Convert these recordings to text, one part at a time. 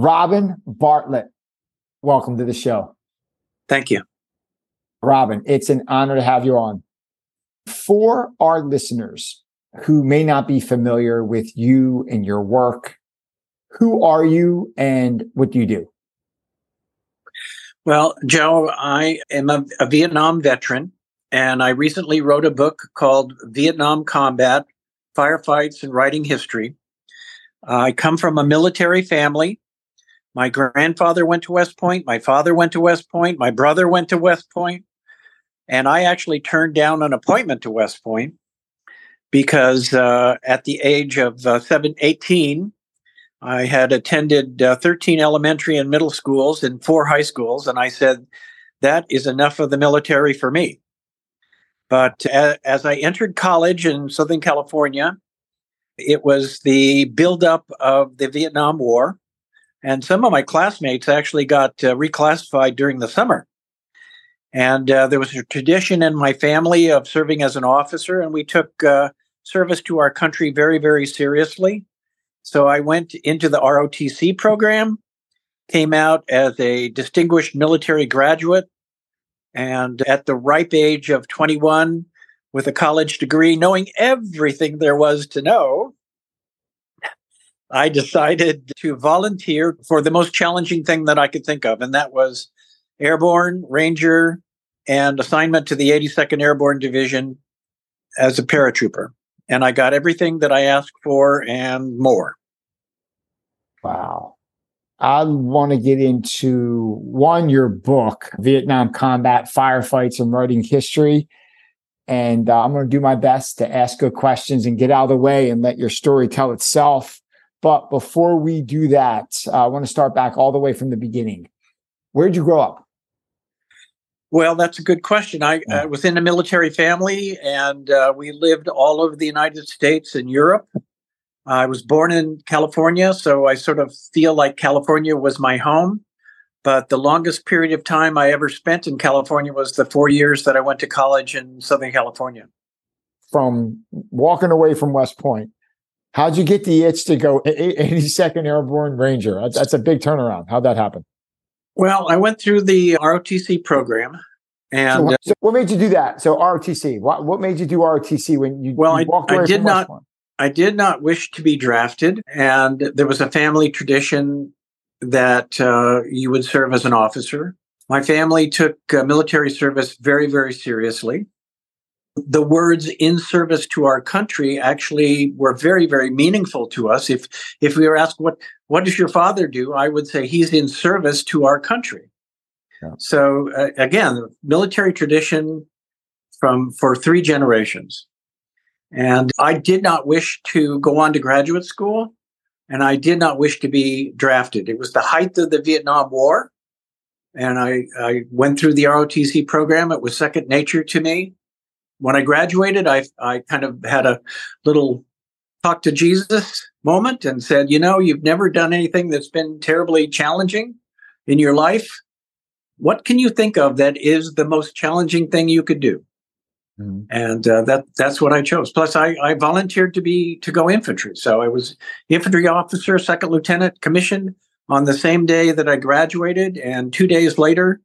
Robin Bartlett, welcome to the show. Thank you. Robin, it's an honor to have you on. For our listeners who may not be familiar with you and your work, who are you and what do you do? Well, Joe, I am a, a Vietnam veteran, and I recently wrote a book called Vietnam Combat Firefights and Writing History. I come from a military family. My grandfather went to West Point. My father went to West Point. My brother went to West Point. And I actually turned down an appointment to West Point because uh, at the age of uh, 7, 18, I had attended uh, 13 elementary and middle schools and four high schools. And I said, that is enough of the military for me. But a- as I entered college in Southern California, it was the buildup of the Vietnam War. And some of my classmates actually got uh, reclassified during the summer. And uh, there was a tradition in my family of serving as an officer, and we took uh, service to our country very, very seriously. So I went into the ROTC program, came out as a distinguished military graduate, and at the ripe age of 21, with a college degree, knowing everything there was to know, I decided to volunteer for the most challenging thing that I could think of, and that was airborne, ranger, and assignment to the 82nd Airborne Division as a paratrooper. And I got everything that I asked for and more. Wow. I want to get into one, your book, Vietnam Combat Firefights and Writing History. And uh, I'm going to do my best to ask good questions and get out of the way and let your story tell itself. But before we do that, uh, I want to start back all the way from the beginning. Where'd you grow up? Well, that's a good question. I uh, was in a military family and uh, we lived all over the United States and Europe. I was born in California, so I sort of feel like California was my home. But the longest period of time I ever spent in California was the four years that I went to college in Southern California. From walking away from West Point, how'd you get the itch to go 82nd Airborne Ranger? That's, that's a big turnaround. How'd that happen? Well, I went through the ROTC program. And so, so what made you do that? So ROTC, what, what made you do ROTC when you, well, you walked I, away I did not, I did not wish to be drafted, and there was a family tradition that uh, you would serve as an officer. My family took uh, military service very, very seriously. The words "in service to our country" actually were very, very meaningful to us. If if we were asked what what does your father do, I would say he's in service to our country. Yeah. So uh, again, military tradition from for three generations. And I did not wish to go on to graduate school, and I did not wish to be drafted. It was the height of the Vietnam War, and I, I went through the ROTC program. It was second nature to me. When I graduated, I, I kind of had a little talk to Jesus moment and said, You know, you've never done anything that's been terribly challenging in your life. What can you think of that is the most challenging thing you could do? Mm-hmm. And uh, that that's what I chose. Plus, I, I volunteered to be to go infantry, so I was infantry officer, second lieutenant, commissioned on the same day that I graduated. And two days later,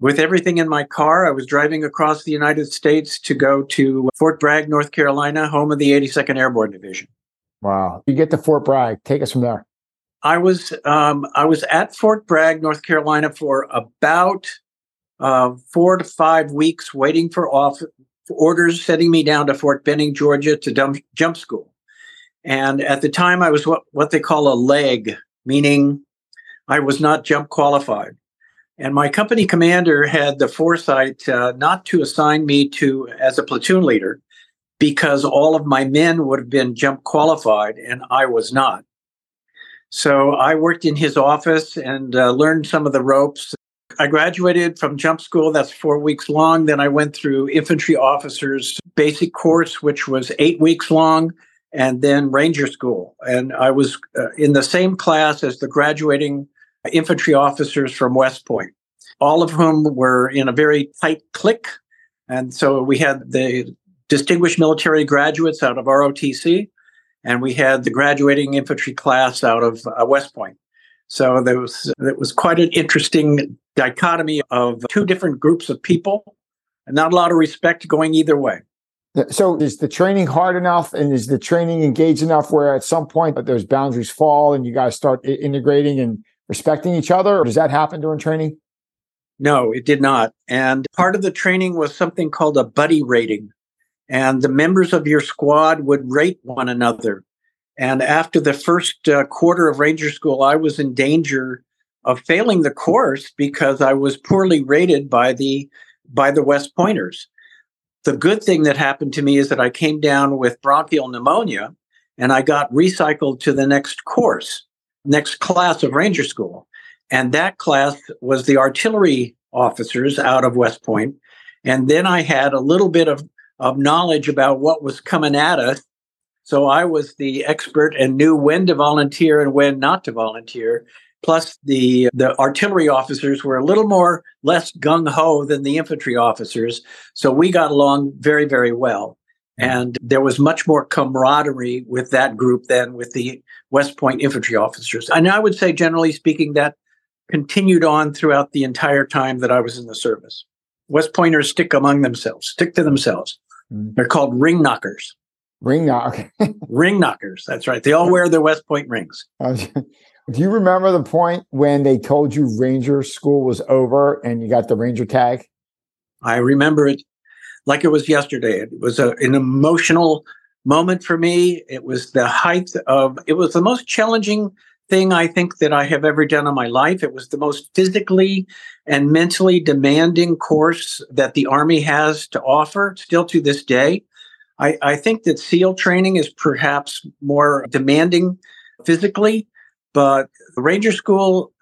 with everything in my car, I was driving across the United States to go to Fort Bragg, North Carolina, home of the 82nd Airborne Division. Wow! You get to Fort Bragg. Take us from there. I was um, I was at Fort Bragg, North Carolina, for about uh, four to five weeks, waiting for off orders sending me down to Fort Benning, Georgia to dump, jump school. And at the time, I was what, what they call a leg, meaning I was not jump qualified. And my company commander had the foresight uh, not to assign me to as a platoon leader because all of my men would have been jump qualified and I was not. So I worked in his office and uh, learned some of the ropes I graduated from jump school. That's four weeks long. Then I went through infantry officers basic course, which was eight weeks long, and then ranger school. And I was uh, in the same class as the graduating infantry officers from West Point, all of whom were in a very tight clique. And so we had the distinguished military graduates out of ROTC, and we had the graduating infantry class out of uh, West Point. So there was it was quite an interesting dichotomy of two different groups of people, and not a lot of respect going either way. So is the training hard enough and is the training engaged enough where at some point those boundaries fall and you guys start integrating and respecting each other? Or does that happen during training? No, it did not. And part of the training was something called a buddy rating. And the members of your squad would rate one another. And after the first uh, quarter of Ranger School, I was in danger of failing the course because I was poorly rated by the by the West Pointers. The good thing that happened to me is that I came down with bronchial pneumonia and I got recycled to the next course, next class of Ranger School. And that class was the artillery officers out of West Point. And then I had a little bit of, of knowledge about what was coming at us so I was the expert and knew when to volunteer and when not to volunteer. Plus, the the artillery officers were a little more less gung ho than the infantry officers, so we got along very very well. And there was much more camaraderie with that group than with the West Point infantry officers. And I would say, generally speaking, that continued on throughout the entire time that I was in the service. West Pointers stick among themselves, stick to themselves. Mm. They're called ring knockers. Ring knock. ring knockers. That's right. They all wear their West Point rings. Do you remember the point when they told you Ranger school was over and you got the Ranger tab? I remember it like it was yesterday. It was a, an emotional moment for me. It was the height of, it was the most challenging thing I think that I have ever done in my life. It was the most physically and mentally demanding course that the Army has to offer still to this day. I, I think that SEAL training is perhaps more demanding physically, but the Ranger School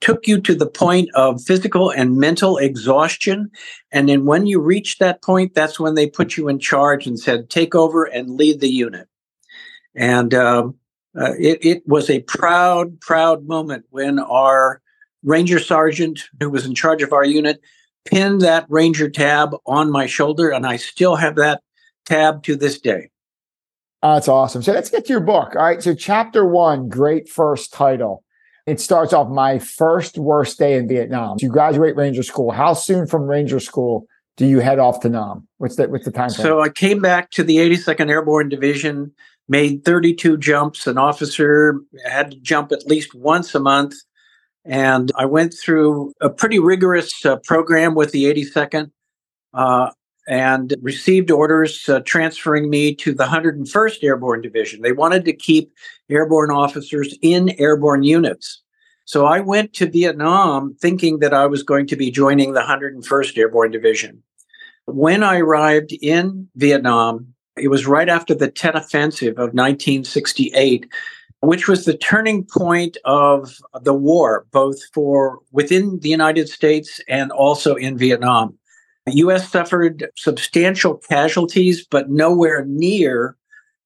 took you to the point of physical and mental exhaustion. And then when you reach that point, that's when they put you in charge and said, take over and lead the unit. And um, uh, it, it was a proud, proud moment when our Ranger Sergeant, who was in charge of our unit, pinned that Ranger tab on my shoulder. And I still have that tab to this day. that's awesome. So let's get to your book. All right. So, chapter one, great first title. It starts off my first worst day in Vietnam. You graduate Ranger School. How soon from Ranger School do you head off to Nam? What's the, what's the time? So I came back to the 82nd Airborne Division, made 32 jumps. An officer had to jump at least once a month. And I went through a pretty rigorous uh, program with the 82nd. Uh, and received orders uh, transferring me to the 101st Airborne Division. They wanted to keep airborne officers in airborne units. So I went to Vietnam thinking that I was going to be joining the 101st Airborne Division. When I arrived in Vietnam, it was right after the Tet Offensive of 1968, which was the turning point of the war, both for within the United States and also in Vietnam. The U.S. suffered substantial casualties, but nowhere near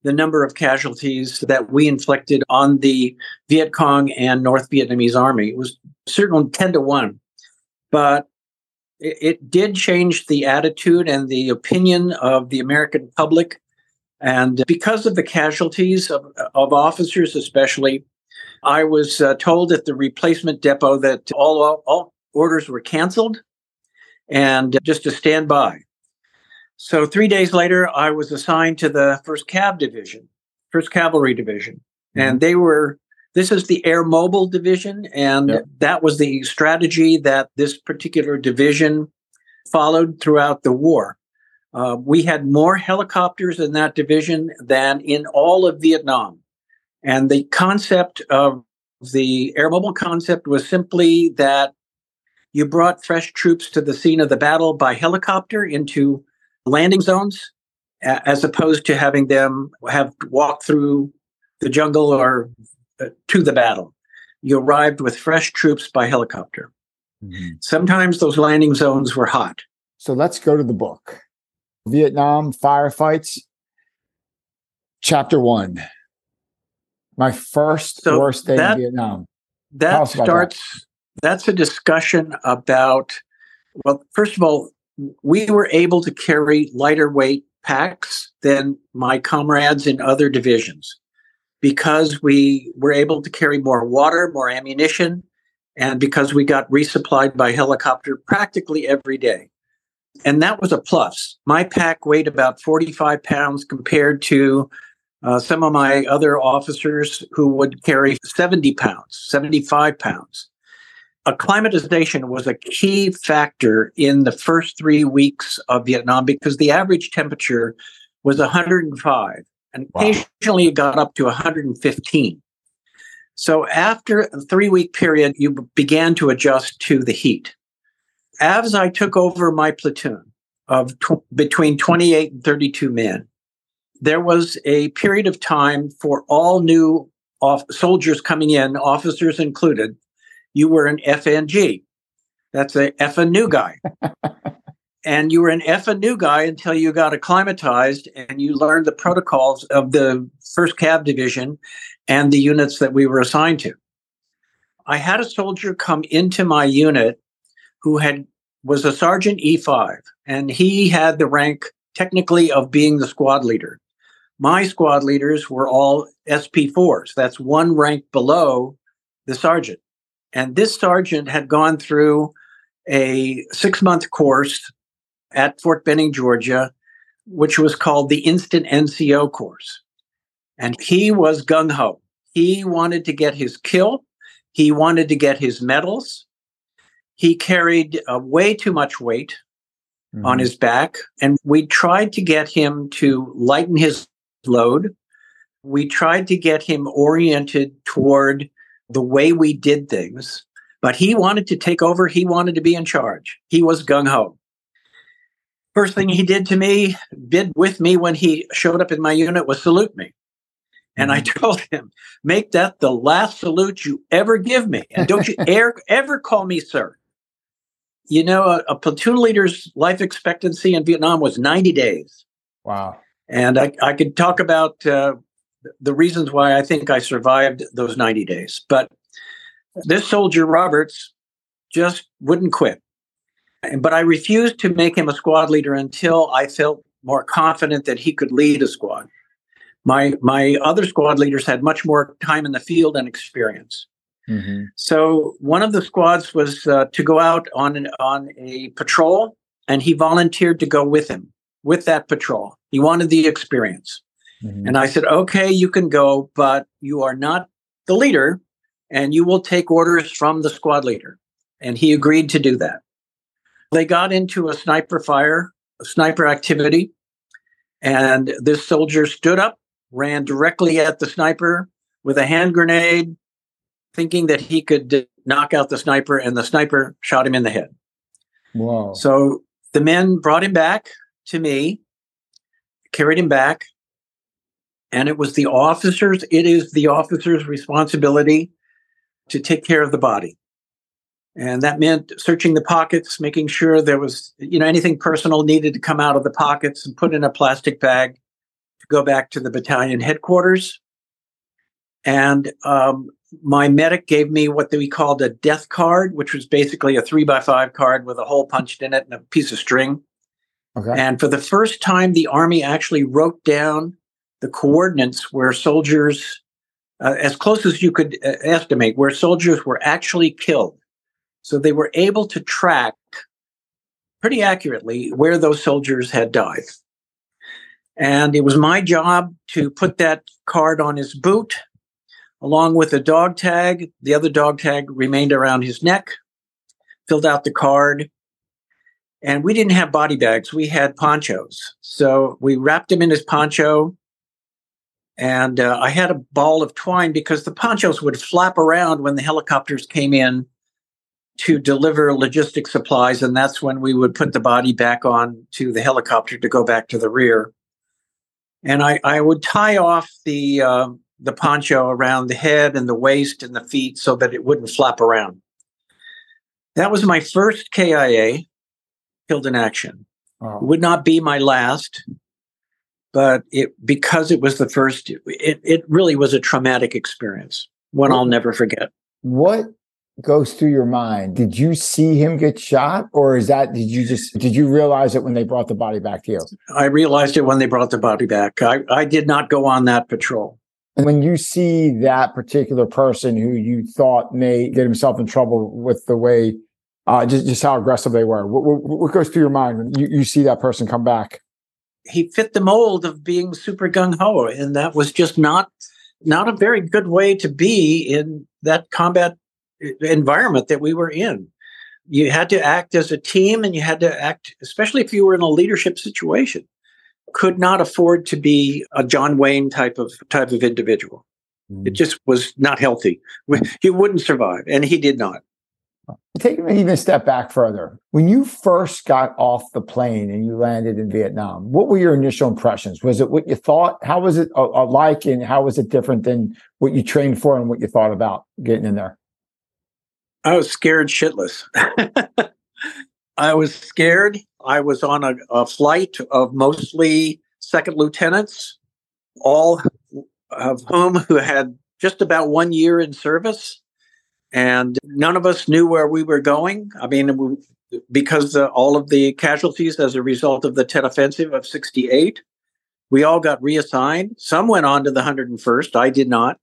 the number of casualties that we inflicted on the Viet Cong and North Vietnamese army. It was certainly 10 to 1. But it, it did change the attitude and the opinion of the American public. And because of the casualties of, of officers, especially, I was uh, told at the replacement depot that all, all, all orders were canceled and just to stand by. So three days later, I was assigned to the First Cav Division, First Cavalry Division, mm-hmm. and they were. This is the Air Mobile Division, and yep. that was the strategy that this particular division followed throughout the war. Uh, we had more helicopters in that division than in all of Vietnam. And the concept of the air mobile concept was simply that you brought fresh troops to the scene of the battle by helicopter into landing zones, as opposed to having them have walked through the jungle or uh, to the battle. You arrived with fresh troops by helicopter. Mm-hmm. Sometimes those landing zones were hot. So let's go to the book Vietnam Firefights, Chapter One. My first so worst day that, in Vietnam. That starts that's a discussion about, well, first of all, we were able to carry lighter weight packs than my comrades in other divisions because we were able to carry more water, more ammunition, and because we got resupplied by helicopter practically every day. And that was a plus. My pack weighed about 45 pounds compared to uh, some of my other officers who would carry 70 pounds, 75 pounds. Acclimatization was a key factor in the first three weeks of Vietnam because the average temperature was 105 and wow. occasionally it got up to 115. So after a three week period, you began to adjust to the heat. As I took over my platoon of tw- between 28 and 32 men, there was a period of time for all new off- soldiers coming in, officers included. You were an FNG. That's a F a new guy. and you were an F a new guy until you got acclimatized and you learned the protocols of the first cav division and the units that we were assigned to. I had a soldier come into my unit who had was a sergeant E5 and he had the rank technically of being the squad leader. My squad leaders were all SP4s. That's one rank below the sergeant. And this sergeant had gone through a six month course at Fort Benning, Georgia, which was called the Instant NCO course. And he was gung ho. He wanted to get his kill. He wanted to get his medals. He carried uh, way too much weight mm-hmm. on his back. And we tried to get him to lighten his load. We tried to get him oriented toward the way we did things, but he wanted to take over. He wanted to be in charge. He was gung ho. First thing he did to me, did with me when he showed up in my unit was salute me. And I mm-hmm. told him, make that the last salute you ever give me. And don't you ever, ever call me sir. You know, a, a, platoon leader's life expectancy in Vietnam was 90 days. Wow. And I, I could talk about uh, the reasons why I think I survived those 90 days. But this soldier, Roberts, just wouldn't quit. But I refused to make him a squad leader until I felt more confident that he could lead a squad. My my other squad leaders had much more time in the field and experience. Mm-hmm. So one of the squads was uh, to go out on an, on a patrol, and he volunteered to go with him with that patrol. He wanted the experience, mm-hmm. and I said, "Okay, you can go, but you are not the leader, and you will take orders from the squad leader." And he agreed to do that. They got into a sniper fire, a sniper activity, and this soldier stood up, ran directly at the sniper with a hand grenade, thinking that he could knock out the sniper, and the sniper shot him in the head. Wow. So the men brought him back to me, carried him back, and it was the officers, it is the officer's responsibility to take care of the body. And that meant searching the pockets making sure there was you know anything personal needed to come out of the pockets and put in a plastic bag to go back to the battalion headquarters. And um, my medic gave me what we called a death card which was basically a three by five card with a hole punched in it and a piece of string. Okay. and for the first time the army actually wrote down the coordinates where soldiers uh, as close as you could uh, estimate where soldiers were actually killed so they were able to track pretty accurately where those soldiers had died. And it was my job to put that card on his boot along with a dog tag. The other dog tag remained around his neck, filled out the card. And we didn't have body bags, we had ponchos. So we wrapped him in his poncho. And uh, I had a ball of twine because the ponchos would flap around when the helicopters came in to deliver logistic supplies, and that's when we would put the body back on to the helicopter to go back to the rear. And I, I would tie off the uh, the poncho around the head and the waist and the feet so that it wouldn't flap around. That was my first KIA, killed in action. It would not be my last, but it because it was the first. It it really was a traumatic experience, one I'll never forget. What goes through your mind? Did you see him get shot, or is that did you just did you realize it when they brought the body back to you? I realized it when they brought the body back. I, I did not go on that patrol. When you see that particular person who you thought may get himself in trouble with the way, uh, just, just how aggressive they were, what, what, what goes through your mind when you, you see that person come back? He fit the mold of being super gung ho, and that was just not not a very good way to be in that combat environment that we were in. You had to act as a team, and you had to act, especially if you were in a leadership situation could not afford to be a John Wayne type of type of individual. Mm. It just was not healthy. He wouldn't survive, and he did not. Take me even a step back further. When you first got off the plane and you landed in Vietnam, what were your initial impressions? Was it what you thought? How was it uh, uh like, and how was it different than what you trained for and what you thought about getting in there? I was scared shitless. I was scared. I was on a, a flight of mostly second lieutenants, all of whom who had just about one year in service. And none of us knew where we were going. I mean, because uh, all of the casualties as a result of the Tet Offensive of 68, we all got reassigned. Some went on to the 101st. I did not.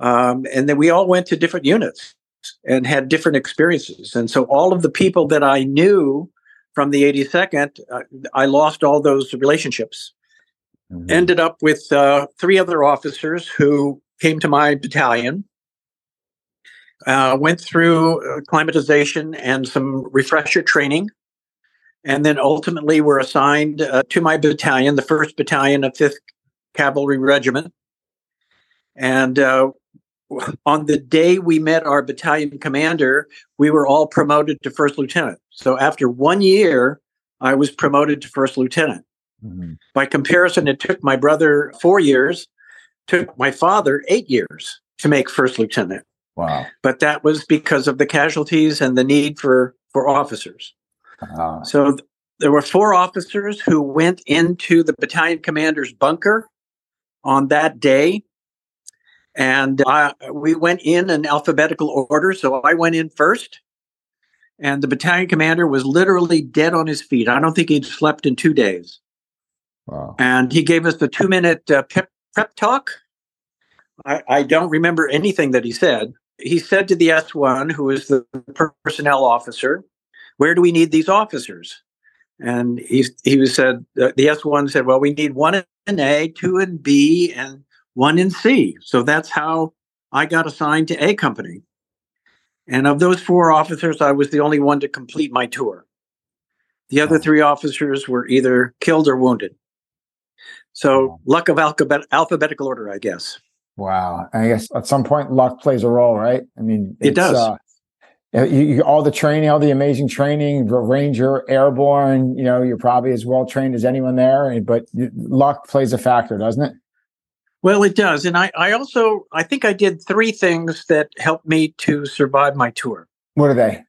Um, and then we all went to different units and had different experiences. And so all of the people that I knew from the 82nd, uh, I lost all those relationships. Mm-hmm. Ended up with uh, three other officers who came to my battalion, uh, went through acclimatization and some refresher training, and then ultimately were assigned uh, to my battalion, the 1st Battalion of 5th Cavalry Regiment. And uh, on the day we met our battalion commander, we were all promoted to first lieutenant. So after one year, I was promoted to first lieutenant. Mm-hmm. By comparison, it took my brother four years, took my father eight years to make first lieutenant. Wow. But that was because of the casualties and the need for, for officers. Uh-huh. So th- there were four officers who went into the battalion commander's bunker on that day and uh, we went in in alphabetical order. So I went in first, and the battalion commander was literally dead on his feet. I don't think he'd slept in two days. Wow. And he gave us the two minute uh, pep, prep talk. I, I, don't remember anything that he said. He said to the S1, who was the personnel officer, Where do we need these officers? And he, he said, the S1 said, Well, we need one in A, two in B, and one in C. So that's how I got assigned to A Company. And of those four officers, I was the only one to complete my tour. The other three officers were either killed or wounded. So luck of alphabet- alphabetical order, I guess. Wow. I guess at some point luck plays a role, right? I mean, it does. Uh, you, you, all the training, all the amazing training, Ranger, Airborne, you know, you're probably as well trained as anyone there, but luck plays a factor, doesn't it? Well, it does. And I, I also, I think I did three things that helped me to survive my tour. What are they?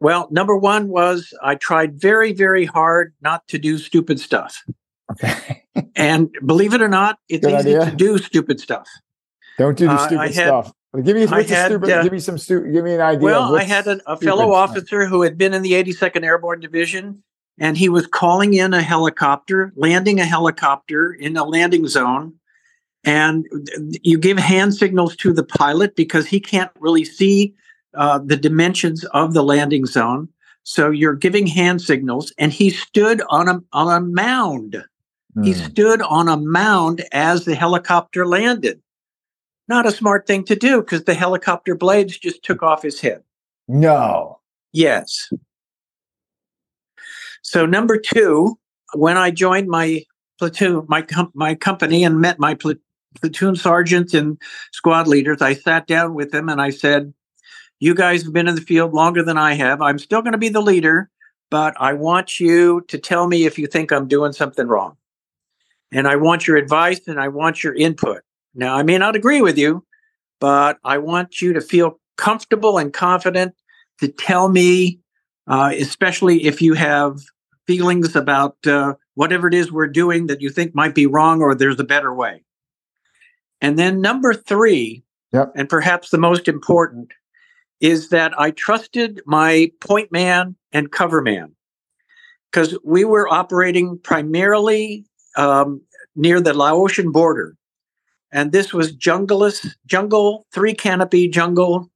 Well, number one was I tried very, very hard not to do stupid stuff. Okay. and believe it or not, it's Good easy idea. to do stupid stuff. Don't do the uh, stupid had, stuff. Give me, had, stupid, uh, give me some stupid. Give me an idea. Well, I had a, a fellow officer who had been in the 82nd Airborne Division, and he was calling in a helicopter, landing a helicopter in a landing zone, and you give hand signals to the pilot because he can't really see uh, the dimensions of the landing zone. So you're giving hand signals, and he stood on a on a mound. Mm. He hmm. stood on a mound as the helicopter landed. Not a smart thing to do because the helicopter blades just took off his head. No. Yes. So number two, when I joined my platoon, my com- my company, and met my pl- platoon sergeants and squad leaders, I sat down with them and I said, You guys have been in the field longer than I have. I'm still going to be the leader, but I want you to tell me if you think I'm doing something wrong. And I want your advice and I want your input. Now, I may not agree with you, but I want you to feel comfortable and confident to tell me, uh, especially if you have feelings about uh, whatever it is we're doing that you think might be wrong or there's a better way. And then number three, yep. and perhaps the most important, is that I trusted my point man and cover man because we were operating primarily um, near the Laotian border. And this was jungleless jungle, three canopy jungle,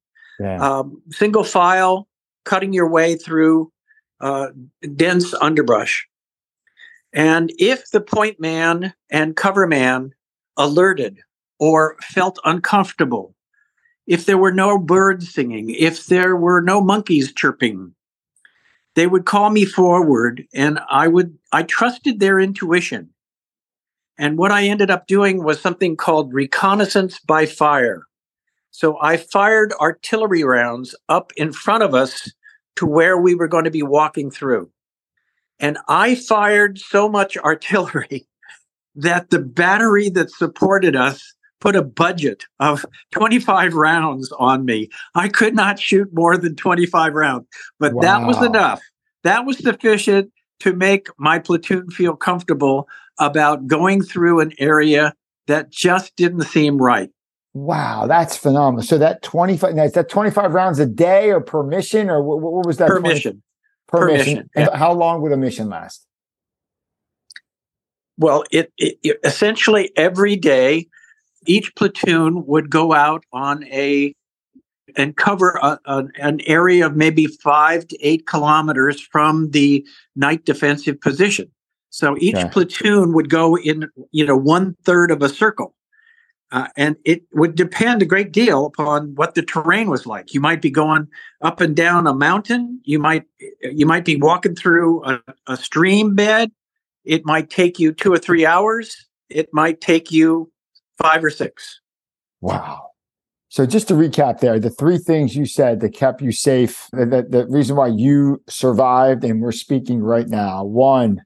um, single file, cutting your way through uh, dense underbrush. And if the point man and cover man alerted or felt uncomfortable, if there were no birds singing, if there were no monkeys chirping, they would call me forward and I would, I trusted their intuition. And what I ended up doing was something called reconnaissance by fire. So I fired artillery rounds up in front of us to where we were going to be walking through. And I fired so much artillery that the battery that supported us put a budget of 25 rounds on me. I could not shoot more than 25 rounds, but wow. that was enough. That was sufficient to make my platoon feel comfortable about going through an area that just didn't seem right. Wow, that's phenomenal. So that 25 is that 25 rounds a day or per mission or what, what was that? Permission. 20, mission. Per, per mission. mission. Yeah. how long would a mission last? Well, it, it, it, essentially every day, each platoon would go out on a and cover a, a, an area of maybe five to eight kilometers from the night defensive position. So each okay. platoon would go in, you know, one third of a circle. Uh, and it would depend a great deal upon what the terrain was like. You might be going up and down a mountain. You might you might be walking through a, a stream bed. It might take you two or three hours. It might take you five or six. Wow. So just to recap there, the three things you said that kept you safe, the, the reason why you survived and we're speaking right now. One,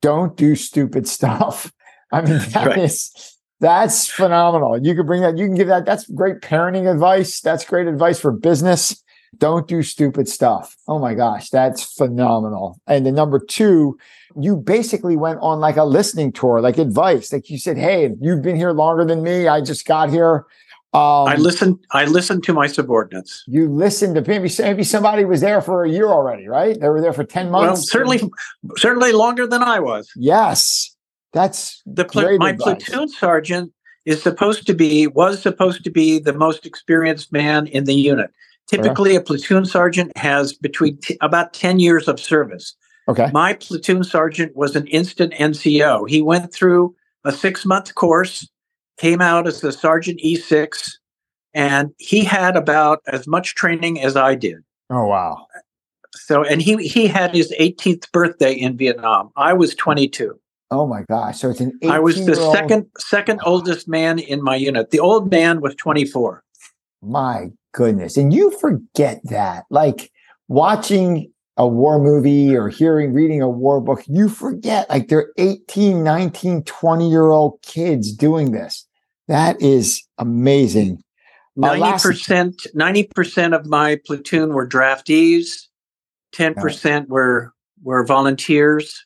don't do stupid stuff. I mean, that right. is that's phenomenal. You can bring that, you can give that. That's great parenting advice. That's great advice for business. Don't do stupid stuff. Oh my gosh, that's phenomenal. And the number two, you basically went on like a listening tour, like advice. Like you said, Hey, you've been here longer than me. I just got here. Um, I listened. I listened to my subordinates. You listened to maybe maybe somebody was there for a year already, right? They were there for ten months. Well, certainly, certainly longer than I was. Yes, that's the pl- my advice. platoon sergeant is supposed to be was supposed to be the most experienced man in the unit. Typically, a platoon sergeant has between t- about ten years of service. Okay. My platoon sergeant was an instant NCO. He went through a six month course, came out as a sergeant E6, and he had about as much training as I did. Oh wow! So, and he he had his 18th birthday in Vietnam. I was 22. Oh my gosh! So it's an. I was the second second oldest man in my unit. The old man was 24. My goodness, and you forget that, like watching a war movie or hearing reading a war book you forget like they're 18 19 20 year old kids doing this that is amazing 90% 90% of my platoon were draftees 10% were were volunteers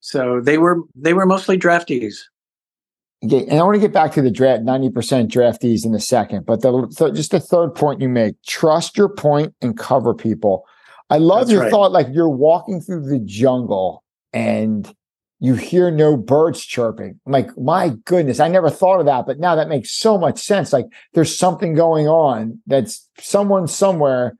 so they were they were mostly draftees. Okay, and I want to get back to the draft, 90% draftees in a second, but the, th- just the third point you make, trust your point and cover people. I love That's your right. thought, like you're walking through the jungle and you hear no birds chirping. I'm like, my goodness, I never thought of that, but now that makes so much sense. Like there's something going on that's someone somewhere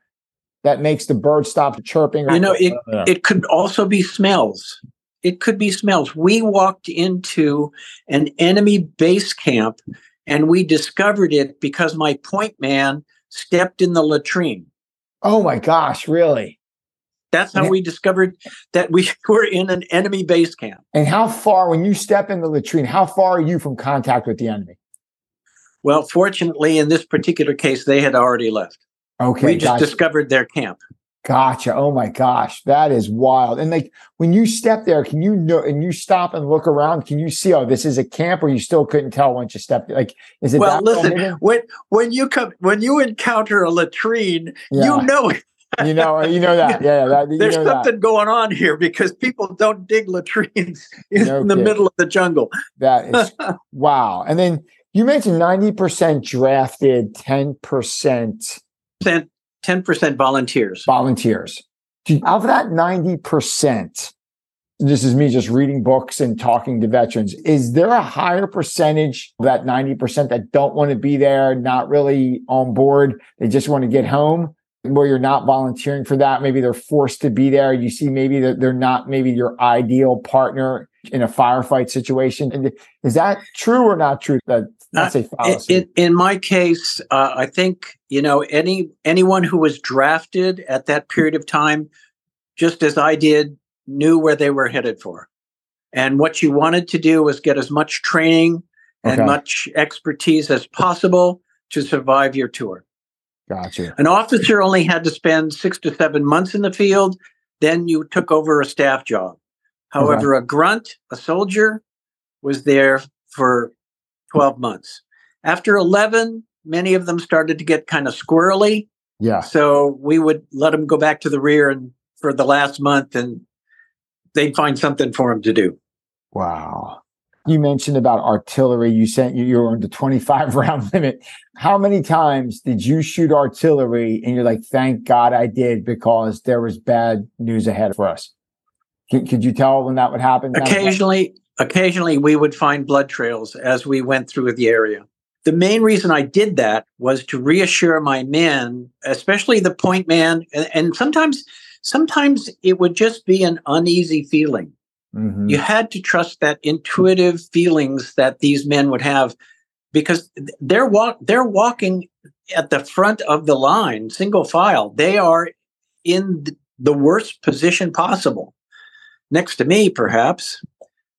that makes the bird stop chirping. You know, it, it could also be smells it could be smells. We walked into an enemy base camp and we discovered it because my point man stepped in the latrine. Oh my gosh, really? That's how we discovered that we were in an enemy base camp. And how far, when you step in the latrine, how far are you from contact with the enemy? Well, fortunately, in this particular case, they had already left. Okay. We just gotcha. discovered their camp. Gotcha. Oh my gosh, that is wild. And like when you step there, can you know and you stop and look around? Can you see? Oh, this is a camp, or you still couldn't tell once you stepped? Like, is it? That? Well, listen. When when you come when you encounter a latrine, yeah. you know it. You know, uh, you know that. Yeah, that, there's something that. going on here because people don't dig latrines in no the middle of the jungle. That is wow. And then you mentioned ninety percent drafted, ten percent 10% volunteers. Volunteers. Of that 90%, this is me just reading books and talking to veterans. Is there a higher percentage of that 90% that don't want to be there, not really on board? They just want to get home where you're not volunteering for that. Maybe they're forced to be there. You see, maybe that they're not maybe your ideal partner in a firefight situation. And is that true or not true? That that's a fallacy. In, in my case, uh, I think you know any anyone who was drafted at that period of time, just as I did, knew where they were headed for, and what you wanted to do was get as much training and okay. much expertise as possible to survive your tour. Gotcha. An officer only had to spend six to seven months in the field. Then you took over a staff job. However, okay. a grunt, a soldier, was there for 12 months. After 11, many of them started to get kind of squirrely. Yeah. So we would let them go back to the rear and for the last month and they'd find something for them to do. Wow. You mentioned about artillery. You sent you, you were on the 25 round limit. How many times did you shoot artillery and you're like, thank God I did because there was bad news ahead for us? Could, could you tell when that would happen? Occasionally, occasionally we would find blood trails as we went through the area. The main reason I did that was to reassure my men, especially the point man, and, and sometimes sometimes it would just be an uneasy feeling. Mm-hmm. You had to trust that intuitive feelings that these men would have because they're walk they're walking at the front of the line, single file. They are in the worst position possible. Next to me, perhaps,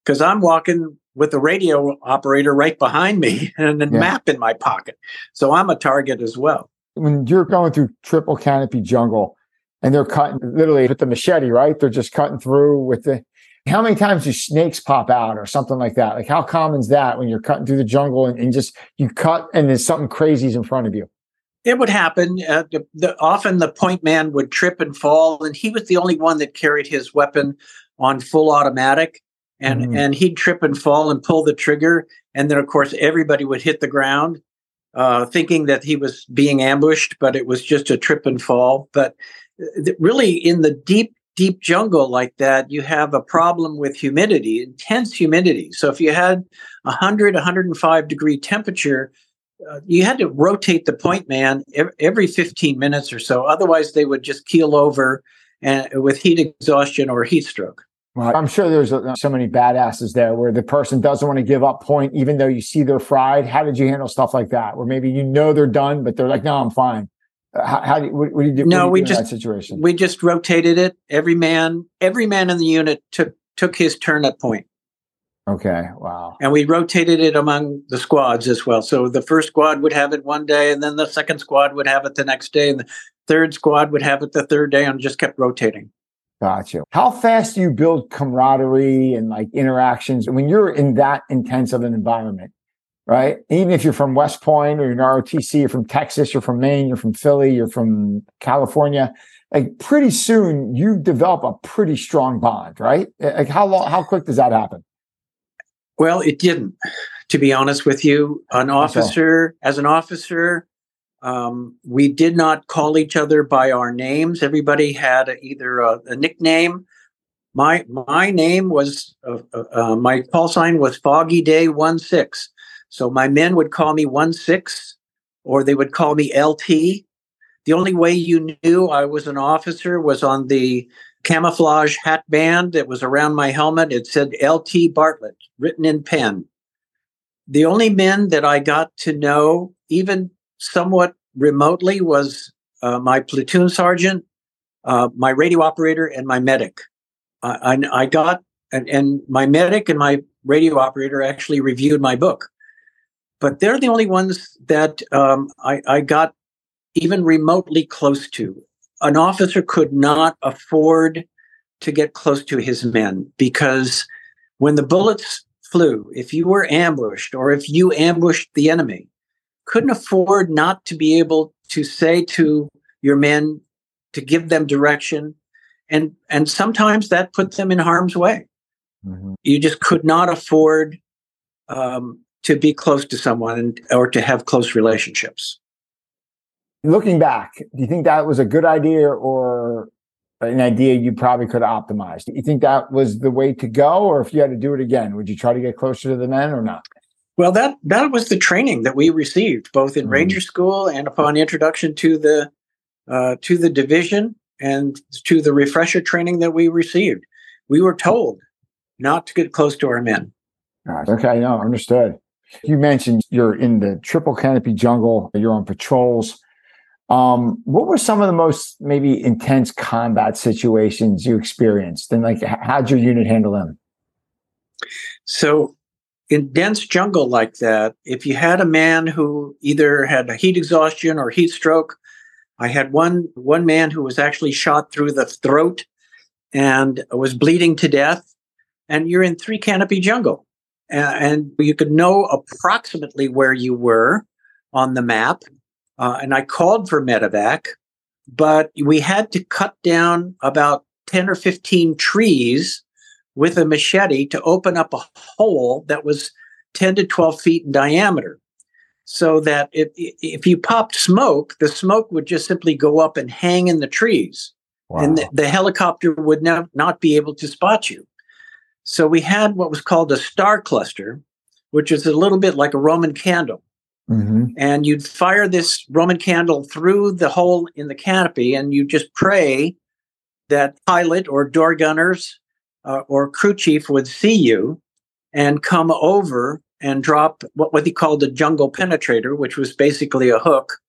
because I'm walking with the radio operator right behind me and a yeah. map in my pocket. So I'm a target as well. When you're going through triple canopy jungle and they're cutting literally with the machete, right? They're just cutting through with the how many times do snakes pop out or something like that? Like how common is that when you're cutting through the jungle and, and just you cut and there's something crazy in front of you? It would happen. Uh, the, the, often the point man would trip and fall, and he was the only one that carried his weapon on full automatic and mm-hmm. and he'd trip and fall and pull the trigger and then of course everybody would hit the ground uh, thinking that he was being ambushed but it was just a trip and fall but uh, really in the deep deep jungle like that you have a problem with humidity intense humidity so if you had 100 105 degree temperature uh, you had to rotate the point man every 15 minutes or so otherwise they would just keel over and with heat exhaustion or heat stroke well, I'm sure there's uh, so many badasses there where the person doesn't want to give up point, even though you see they're fried. How did you handle stuff like that? Where maybe you know they're done, but they're like, "No, I'm fine." Uh, how, how do you, what, what, do you do? No, do we just situation. We just rotated it. Every man, every man in the unit took took his turn at point. Okay. Wow. And we rotated it among the squads as well. So the first squad would have it one day, and then the second squad would have it the next day, and the third squad would have it the third day, and just kept rotating. Gotcha. How fast do you build camaraderie and like interactions when you're in that intense of an environment, right? Even if you're from West Point or you're in ROTC, you're from Texas, you're from Maine, you're from Philly, you're from California, like pretty soon you develop a pretty strong bond, right? Like how long, how quick does that happen? Well, it didn't, to be honest with you. An officer, as an officer, um, we did not call each other by our names. Everybody had a, either a, a, nickname. My my name was uh, uh, uh my call sign was Foggy Day One Six. So my men would call me One Six, or they would call me LT. The only way you knew I was an officer was on the camouflage hat band that was around my helmet. It said LT Bartlett written in pen. The only men that I got to know, even somewhat remotely was uh, my platoon sergeant, uh, my radio operator, and my medic. I, I, I got, and, and, my medic and my radio operator actually reviewed my book. But they're the only ones that um, I, I got even remotely close to. An officer could not afford to get close to his men because when the bullets flew, if you were ambushed or if you ambushed the enemy, couldn't afford not to be able to say to your men to give them direction and and sometimes that put them in harm's way mm-hmm. you just could not afford um, to be close to someone and, or to have close relationships looking back do you think that was a good idea or an idea you probably could have optimized. Do You think that was the way to go, or if you had to do it again, would you try to get closer to the men or not? Well, that that was the training that we received both in mm-hmm. Ranger School and upon introduction to the uh, to the division and to the refresher training that we received. We were told not to get close to our men. Okay, no, understood. You mentioned you're in the triple canopy jungle. You're on patrols. Um, what were some of the most maybe intense combat situations you experienced, and like how'd your unit handle them? So, in dense jungle like that, if you had a man who either had a heat exhaustion or heat stroke, I had one one man who was actually shot through the throat and was bleeding to death. And you're in three canopy jungle, and you could know approximately where you were on the map uh, and I called for medevac, but we had to cut down about 10 or 15 trees with a machete to open up a hole that was 10 to 12 feet in diameter. So that if, if you popped smoke, the smoke would just simply go up and hang in the trees. Wow. And the, the helicopter would not, not be able to spot you. So we had what was called a star cluster, which is a little bit like a Roman candle. Mm-hmm. And you'd fire this Roman candle through the hole in the canopy, and you just pray that pilot or door gunners uh, or crew chief would see you and come over and drop what, what he called a jungle penetrator, which was basically a hook.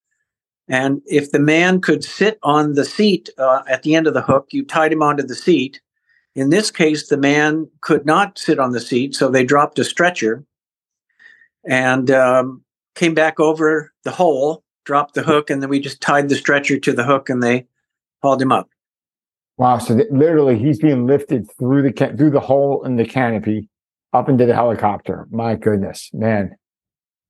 And if the man could sit on the seat uh, at the end of the hook, you tied him onto the seat. In this case, the man could not sit on the seat, so they dropped a stretcher. And um, came back over the hole, dropped the hook, and then we just tied the stretcher to the hook and they hauled him up. Wow! So literally, he's being lifted through the ca- through the hole in the canopy up into the helicopter. My goodness, man!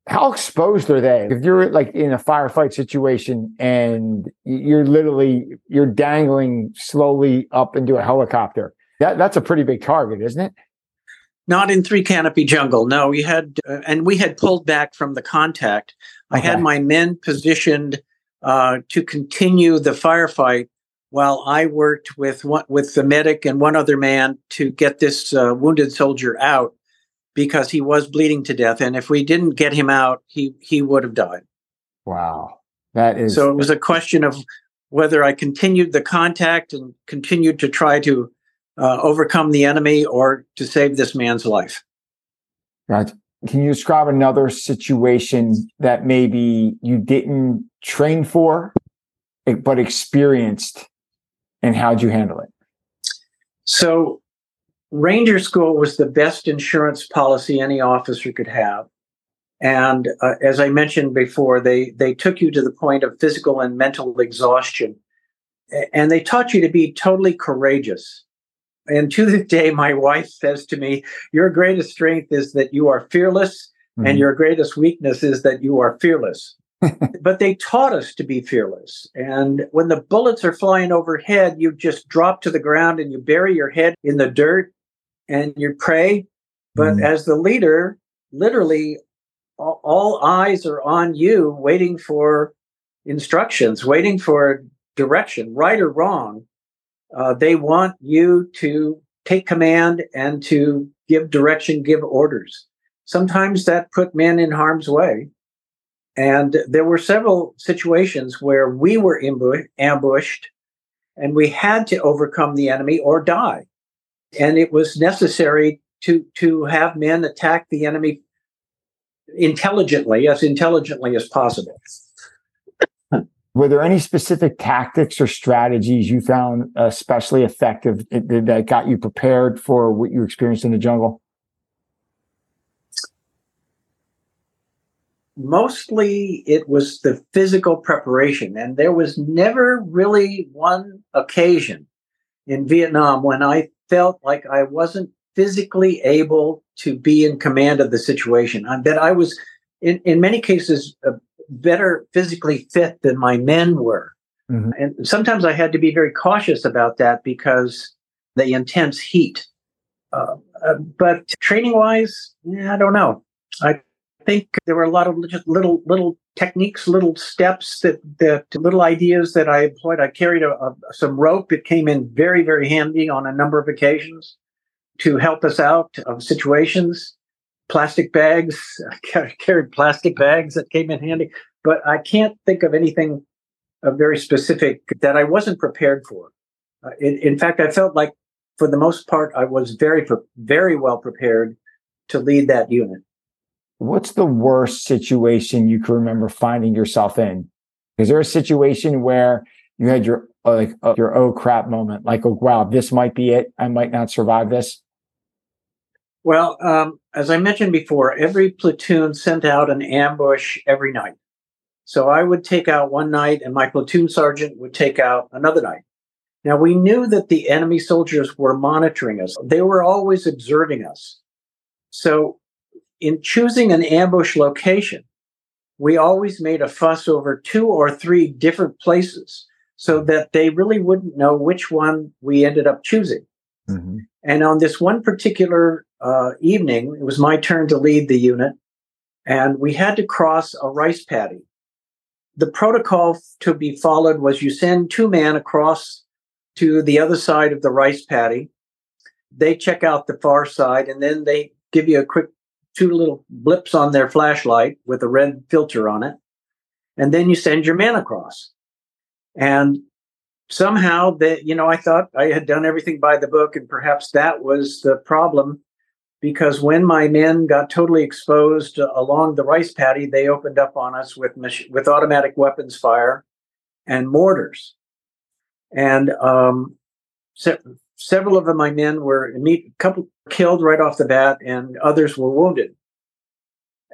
How exposed are they? If you're like in a firefight situation and you're literally you're dangling slowly up into a helicopter, that that's a pretty big target, isn't it? Not in three canopy jungle. No, we had, uh, and we had pulled back from the contact. Okay. I had my men positioned uh, to continue the firefight while I worked with one, with the medic and one other man to get this uh, wounded soldier out because he was bleeding to death. And if we didn't get him out, he he would have died. Wow, that is. So it was a question of whether I continued the contact and continued to try to uh, overcome the enemy or to save this man's life. Right. Can you describe another situation that maybe you didn't train for, but experienced, and how'd you handle it? So, Ranger School was the best insurance policy any officer could have. And uh, as I mentioned before, they, they took you to the point of physical and mental exhaustion. And they taught you to be totally courageous and to this day, my wife says to me, Your greatest strength is that you are fearless, mm-hmm. and your greatest weakness is that you are fearless. but they taught us to be fearless. And when the bullets are flying overhead, you just drop to the ground and you bury your head in the dirt and you pray. But mm-hmm. as the leader, literally, all, all eyes are on you, waiting for instructions, waiting for direction, right or wrong. Uh, they want you to take command and to give direction, give orders. Sometimes that put men in harm's way. And there were several situations where we were ambushed and we had to overcome the enemy or die. And it was necessary to, to have men attack the enemy intelligently, as intelligently as possible. Were there any specific tactics or strategies you found especially effective that got you prepared for what you experienced in the jungle? Mostly it was the physical preparation. And there was never really one occasion in Vietnam when I felt like I wasn't physically able to be in command of the situation. That I was, in, in many cases, uh, better physically fit than my men were. Mm-hmm. And sometimes I had to be very cautious about that because the intense heat. Uh, uh, but training wise, yeah, I don't know. I think there were a lot of little little techniques, little steps that that little ideas that I employed. I carried a, a, some rope. It came in very very handy on a number of occasions to help us out of situations. Plastic bags. I carried plastic bags that came in handy, but I can't think of anything uh, very specific that I wasn't prepared for. Uh, in, in fact, I felt like for the most part I was very very well prepared to lead that unit. What's the worst situation you can remember finding yourself in? Is there a situation where you had your like uh, your oh crap moment, like oh wow, this might be it. I might not survive this. Well, um, as I mentioned before, every platoon sent out an ambush every night. So I would take out one night, and my platoon sergeant would take out another night. Now we knew that the enemy soldiers were monitoring us; they were always observing us. So, in choosing an ambush location, we always made a fuss over two or three different places so that they really wouldn't know which one we ended up choosing. Mm-hmm. And on this one particular uh, evening, it was my turn to lead the unit, and we had to cross a rice paddy. The protocol to be followed was you send two men across to the other side of the rice paddy. They check out the far side, and then they give you a quick two little blips on their flashlight with a red filter on it. And then you send your man across. And somehow that, you know, I thought I had done everything by the book, and perhaps that was the problem because when my men got totally exposed along the rice paddy, they opened up on us with mach- with automatic weapons fire and mortars. And um, several of my men were a couple killed right off the bat, and others were wounded.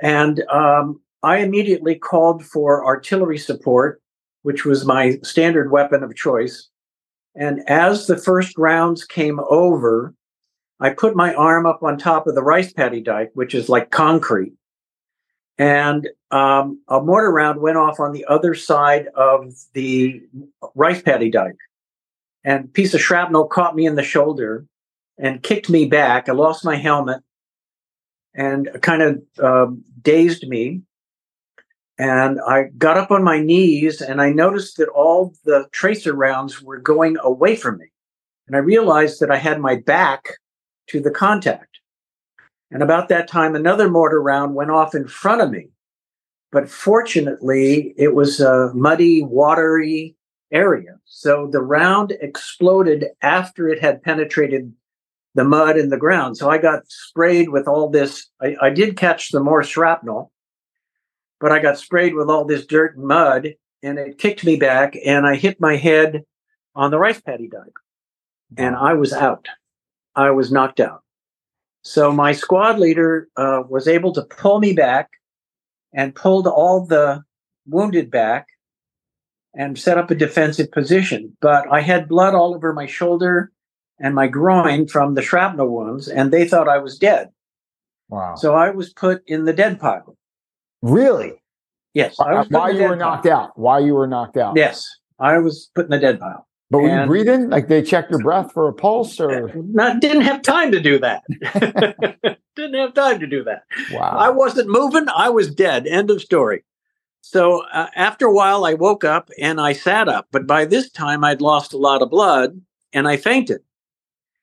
And um, I immediately called for artillery support, which was my standard weapon of choice. And as the first rounds came over, I put my arm up on top of the rice paddy dike, which is like concrete. And um, a mortar round went off on the other side of the rice paddy dike and a piece of shrapnel caught me in the shoulder and kicked me back. I lost my helmet and kind of uh, dazed me. And I got up on my knees and I noticed that all the tracer rounds were going away from me. And I realized that I had my back to the contact. And about that time, another mortar round went off in front of me. But fortunately, it was a muddy, watery area. So the round exploded after it had penetrated the mud and the ground. So I got sprayed with all this. I, I did catch some more shrapnel, but I got sprayed with all this dirt and mud, and it kicked me back, and I hit my head on the rice paddy dike, and I was out. I was knocked out. So my squad leader uh, was able to pull me back and pulled all the wounded back and set up a defensive position. But I had blood all over my shoulder and my groin from the shrapnel wounds, and they thought I was dead. Wow. So I was put in the dead pile. Really? Yes. Why you were knocked pile. out? Why you were knocked out? Yes. I was put in the dead pile. But were and you breathing? Like they checked your breath for a pulse or? Not, didn't have time to do that. didn't have time to do that. Wow. I wasn't moving. I was dead. End of story. So uh, after a while, I woke up and I sat up. But by this time, I'd lost a lot of blood and I fainted.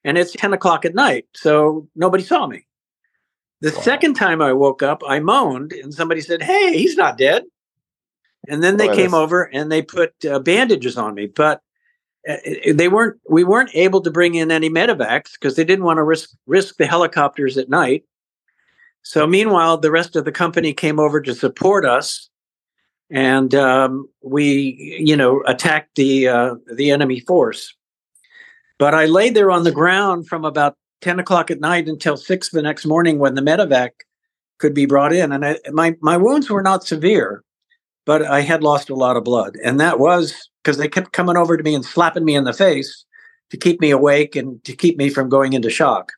And it's 10 o'clock at night. So nobody saw me. The wow. second time I woke up, I moaned and somebody said, Hey, he's not dead. And then they came over and they put uh, bandages on me. But they weren't, we weren't able to bring in any medevacs because they didn't want to risk, risk the helicopters at night. So meanwhile, the rest of the company came over to support us and um, we, you know, attacked the uh, the enemy force. But I lay there on the ground from about ten o'clock at night until six the next morning when the medevac could be brought in, and I, my my wounds were not severe, but I had lost a lot of blood, and that was because they kept coming over to me and slapping me in the face to keep me awake and to keep me from going into shock.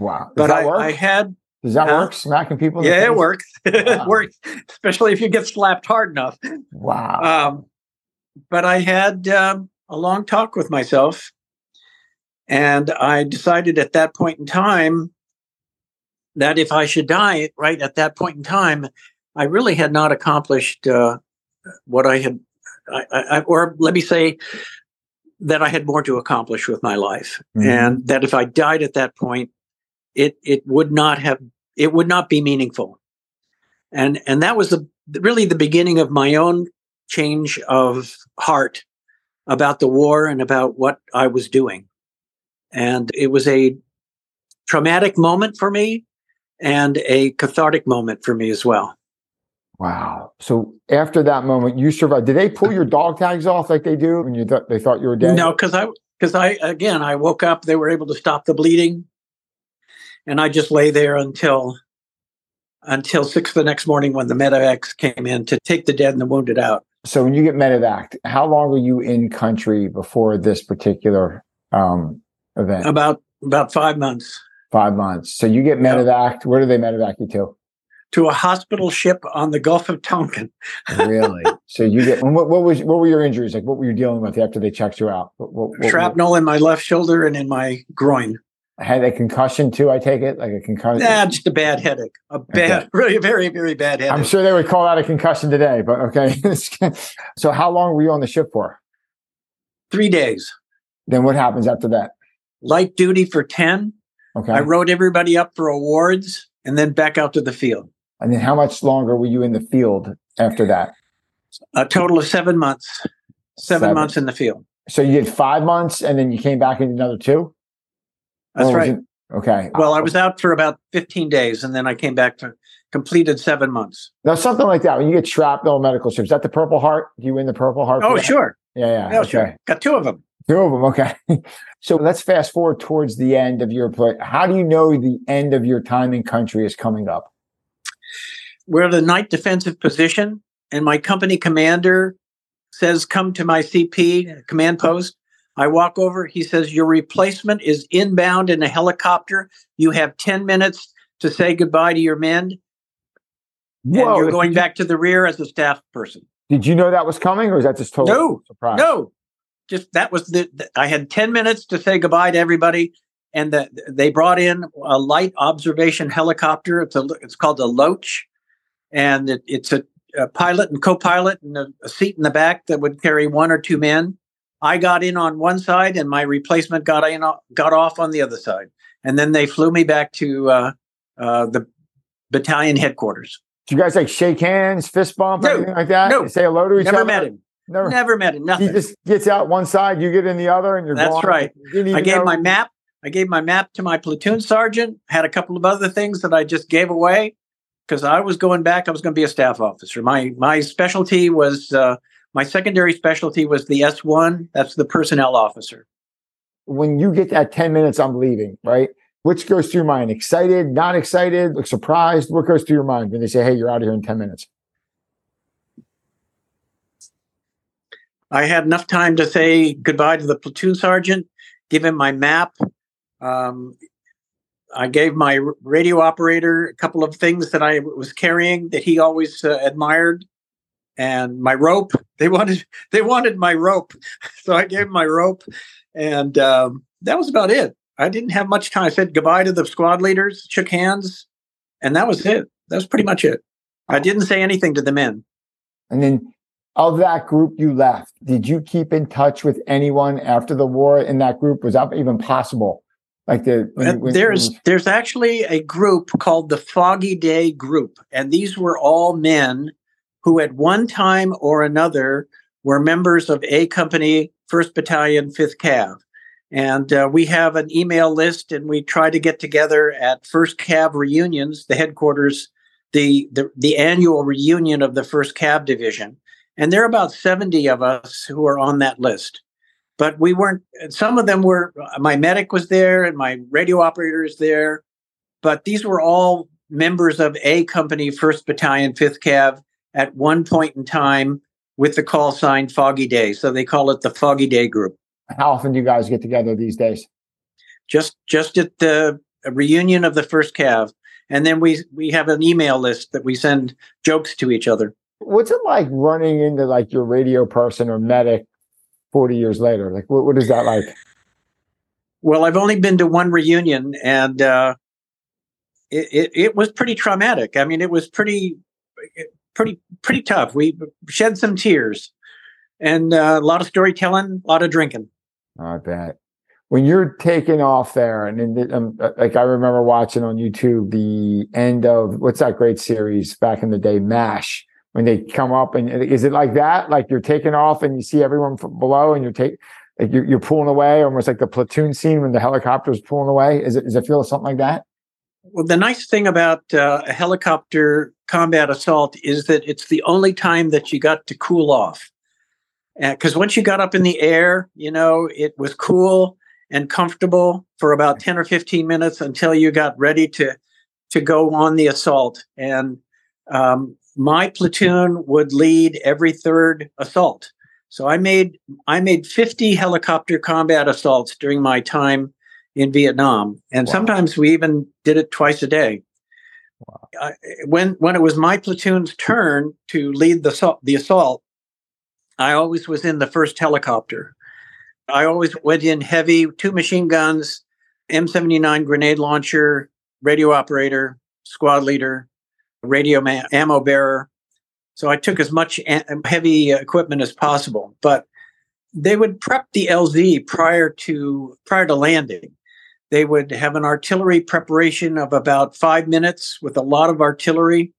Wow! Does but I, I, had does that uh, work? Smacking people? yeah, it works. Wow. it works, especially if you get slapped hard enough. Wow. Um, but I had um, a long talk with myself, and I decided at that point in time that if I should die right at that point in time, I really had not accomplished uh, what I had, I, I, or let me say that I had more to accomplish with my life, mm-hmm. and that if I died at that point, it it would not have it would not be meaningful, and and that was the really the beginning of my own change of heart about the war and about what I was doing, and it was a traumatic moment for me and a cathartic moment for me as well. Wow. So after that moment, you survived. Did they pull your dog tags off like they do when you th- they thought you were dead? No, because I because I again I woke up. They were able to stop the bleeding, and I just lay there until until six the next morning when the medevacs came in to take the dead and the wounded out. So when you get medevac, how long were you in country before this particular um, event? About about five months. Five months. So you get medevac. Yep. Where do they medevac you to? To a hospital ship on the Gulf of Tonkin. really? So you get what, what, was what were your injuries like? What were you dealing with after they checked you out? What, what, Shrapnel in my left shoulder and in my groin. I had a concussion too, I take it, like a concussion. Yeah, just a bad headache. A bad, okay. really, very, very bad headache. I'm sure they would call that a concussion today, but okay. so, how long were you on the ship for? Three days. Then what happens after that? Light duty for ten. Okay. I wrote everybody up for awards and then back out to the field. And then, how much longer were you in the field after that? A total of seven months. Seven, seven. months in the field. So you did five months, and then you came back in another two. That's right. It, okay. Well, I was out for about 15 days and then I came back to completed seven months. Now, something like that, when you get trapped shrapnel medical ships, is that the Purple Heart? Do you win the Purple Heart? Oh, sure. Yeah, yeah. Oh, okay. sure. Got two of them. Two of them. Okay. so let's fast forward towards the end of your play. How do you know the end of your time in country is coming up? We're the night defensive position, and my company commander says, Come to my CP command post. I walk over. He says, Your replacement is inbound in a helicopter. You have 10 minutes to say goodbye to your men. Whoa, and you're going back to the rear as a staff person. Did you know that was coming, or is that just total no, surprise? No, just that was the, the, I had 10 minutes to say goodbye to everybody. And the, they brought in a light observation helicopter. It's a, it's called a Loach. And it, it's a, a, pilot and co-pilot and a, a seat in the back that would carry one or two men. I got in on one side and my replacement got in, got off on the other side. And then they flew me back to uh, uh, the battalion headquarters. Do you guys like shake hands, fist bump, no, anything like that? No, say hello to each never other. Never met him. Never, never met him. Nothing. He just gets out one side, you get in the other, and you're That's gone. right. I gave know. my map. I gave my map to my platoon sergeant. Had a couple of other things that I just gave away because I was going back. I was going to be a staff officer. My my specialty was uh, my secondary specialty was the S one. That's the personnel officer. When you get that ten minutes, I'm leaving. Right. Which goes through your mind? Excited, not excited, like surprised? What goes through your mind when they say, "Hey, you're out of here in ten minutes"? I had enough time to say goodbye to the platoon sergeant, give him my map. Um, I gave my radio operator a couple of things that I was carrying that he always uh, admired, and my rope. They wanted they wanted my rope, so I gave my rope, and um, that was about it. I didn't have much time. I said goodbye to the squad leaders, shook hands, and that was it. That was pretty much it. I didn't say anything to the men. And then of that group you left, did you keep in touch with anyone after the war in that group? Was that even possible? Like the when, when, there's when, there's actually a group called the Foggy Day Group, and these were all men who at one time or another were members of A Company, First Battalion, Fifth Cav. And uh, we have an email list, and we try to get together at First Cav reunions, the headquarters, the, the the annual reunion of the First Cav Division and there are about 70 of us who are on that list. But we weren't, some of them were, my medic was there and my radio operator is there. But these were all members of A Company, 1st Battalion, 5th Cav at one point in time with the call sign Foggy Day. So they call it the Foggy Day Group. How often do you guys get together these days? Just just at the reunion of the first Cav. And then we we have an email list that we send jokes to each other. What's it like running into like your radio person or medic 40 years later? Like, what, what is that like? Well, I've only been to one reunion and uh, it, it, it was pretty traumatic. I mean, it was pretty, pretty, pretty tough. We shed some tears and uh, a lot of storytelling, a lot of drinking. I bet. When you're taking off there, and in the, um, uh, like I remember watching on YouTube the end of what's that great series back in the day, MASH, when they come up and is it like that? Like you're taking off and you see everyone from below and you're taking like you're, you're pulling away, almost like the platoon scene when the helicopter's pulling away. Is it it feel something like that? Well, the nice thing about uh, a helicopter combat assault is that it's the only time that you got to cool off. Because uh, once you got up in the air, you know, it was cool and comfortable for about 10 or 15 minutes until you got ready to, to go on the assault. And um, my platoon would lead every third assault. So I made I made 50 helicopter combat assaults during my time in Vietnam, and wow. sometimes we even did it twice a day. Wow. Uh, when when it was my platoon's turn to lead the the assault, I always was in the first helicopter. I always went in heavy, two machine guns, M79 grenade launcher, radio operator, squad leader, radio ammo bearer. So I took as much heavy equipment as possible, but they would prep the LZ prior to prior to landing. They would have an artillery preparation of about five minutes with a lot of artillery.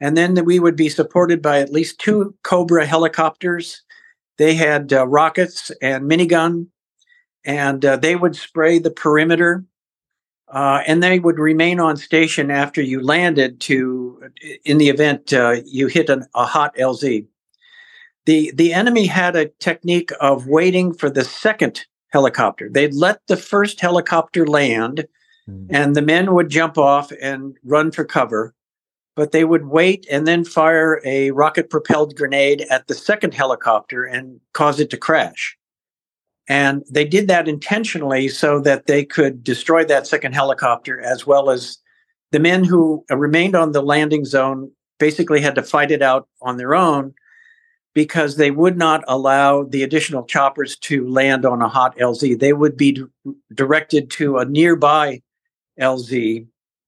And then we would be supported by at least two Cobra helicopters. They had uh, rockets and minigun, and uh, they would spray the perimeter. Uh, and they would remain on station after you landed to, in the event uh, you hit an, a hot LZ. The, the enemy had a technique of waiting for the second helicopter. They'd let the first helicopter land, mm. and the men would jump off and run for cover. But they would wait and then fire a rocket propelled grenade at the second helicopter and cause it to crash. And they did that intentionally so that they could destroy that second helicopter, as well as the men who remained on the landing zone basically had to fight it out on their own because they would not allow the additional choppers to land on a hot LZ. They would be d- directed to a nearby LZ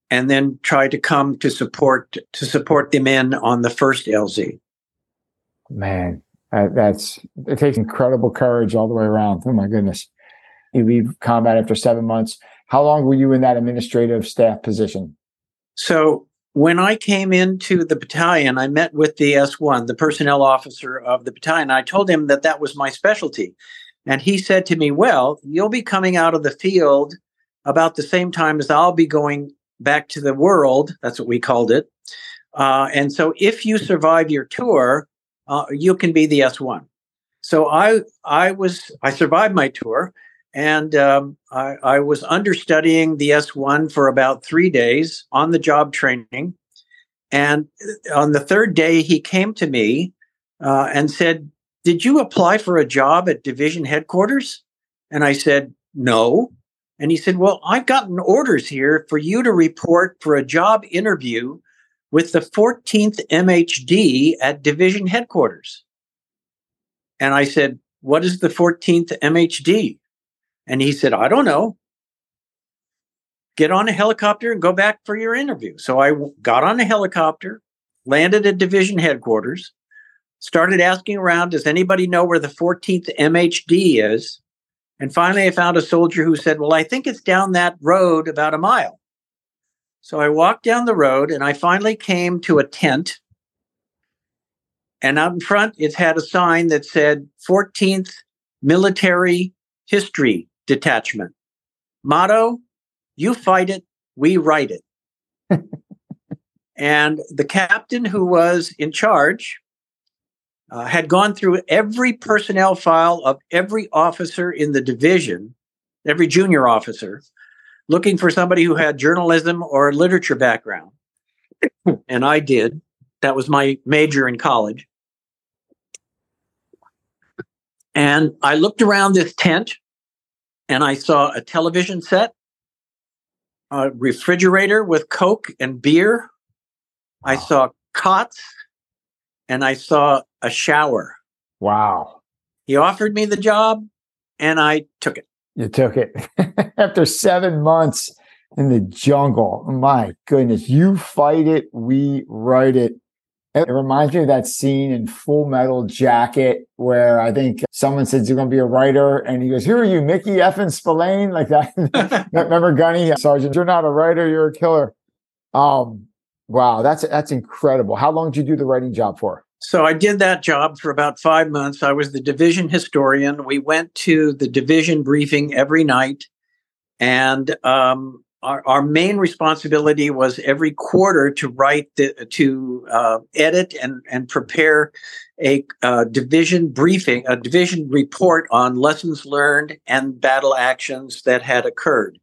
and then try to come to support to support the men on the first LZ. Man, uh, that's it takes incredible courage all the way around. Oh my goodness. You leave combat after seven months. How long were you in that administrative staff position? So when I came into the battalion, I met with the S1, the personnel officer of the battalion. I told him that that was my specialty. And he said to me, Well, you'll be coming out of the field about the same time as I'll be going back to the world. That's what we called it. Uh, and so if you survive your tour, uh, you can be the S1. So I, I was, I survived my tour and um, I, I, was understudying the S1 for about three days on the job training. And on the third day, he came to me uh, and said, Did you apply for a job at division headquarters? And I said, No. And he said, Well, I've gotten orders here for you to report for a job interview with the 14th MHD at division headquarters. And I said, What is the 14th MHD? And he said, I don't know. Get on a helicopter and go back for your interview. So I got on a helicopter, landed at division headquarters, started asking around, does anybody know where the 14th MHD is? And finally, I found a soldier who said, Well, I think it's down that road about a mile. So I walked down the road and I finally came to a tent. And out in front, it had a sign that said 14th Military History detachment. Motto, you fight it, we write it. and the captain who was in charge uh, had gone through every personnel file of every officer in the division, every junior officer, looking for somebody who had journalism or literature background. and I did. That was my major in college. And I looked around this tent and I saw a television set, a refrigerator with Coke and beer. Wow. I saw cots and I saw a shower. Wow. He offered me the job and I took it. You took it after seven months. in the jungle. My goodness, you fight it, we write it. It reminds me of that scene in Full Metal Jacket where I think someone says you're going to be a writer, and he goes, "Who are you, Mickey and Spillane?" Like that. Remember Gunny Sergeant? You're not a writer, you're a killer. Um, wow, that's that's incredible. How long did you do the writing job for? So I did that job for about five months. I was the division historian. We went to the division briefing every night, and um, our, our main responsibility was every quarter to write the, to uh, edit and and prepare a division briefing, a division report on lessons learned and battle actions that had occurred.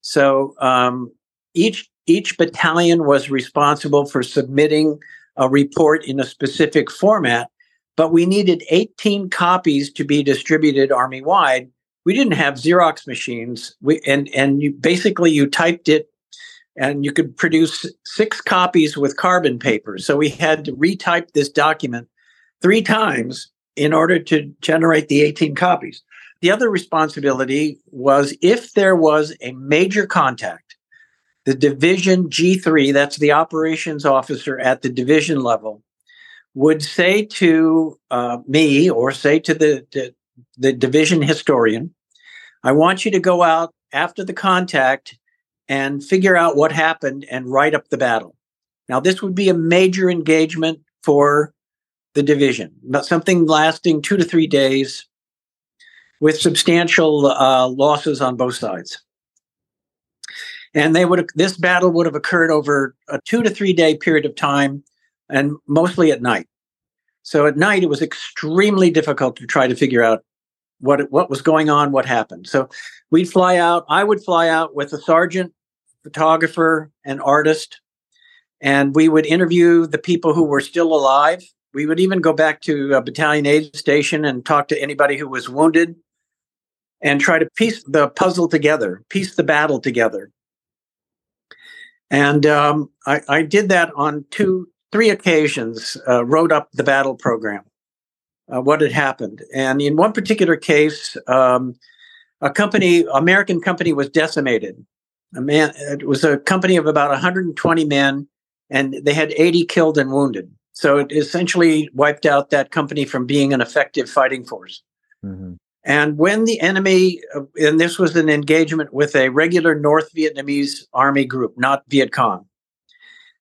So um, each each battalion was responsible for submitting a report in a specific format, but we needed 18 copies to be distributed army wide we didn't have Xerox machines. We and and you basically you typed it and you could produce six copies with carbon paper. So we had to retype this document three times in order to generate the 18 copies. The other responsibility was if there was a major contact, the division G3, that's the operations officer at the division level, would say to uh, me or say to the, the, the division historian, I want you to go out after the contact and figure out what happened and write up the battle. Now, this would be a major engagement for the division, something lasting two to three days with substantial uh, losses on both sides. And they would this battle would have occurred over a two to three day period of time, and mostly at night. So at night, it was extremely difficult to try to figure out what what was going on, what happened. So we'd fly out. I would fly out with a sergeant, photographer, and artist, and we would interview the people who were still alive. We would even go back to a battalion aid station and talk to anybody who was wounded, and try to piece the puzzle together, piece the battle together. And um, I, I, did that on two, three occasions. Uh, wrote up the battle program uh, what had happened. And in one particular case, um, a company, American company, was decimated. A man, it was a company of about 120 men, and they had 80 killed and wounded. So it essentially wiped out that company from being an effective fighting force. Mm-hmm. And when the enemy, uh, and this was an engagement with a regular North Vietnamese army group, not Viet Cong.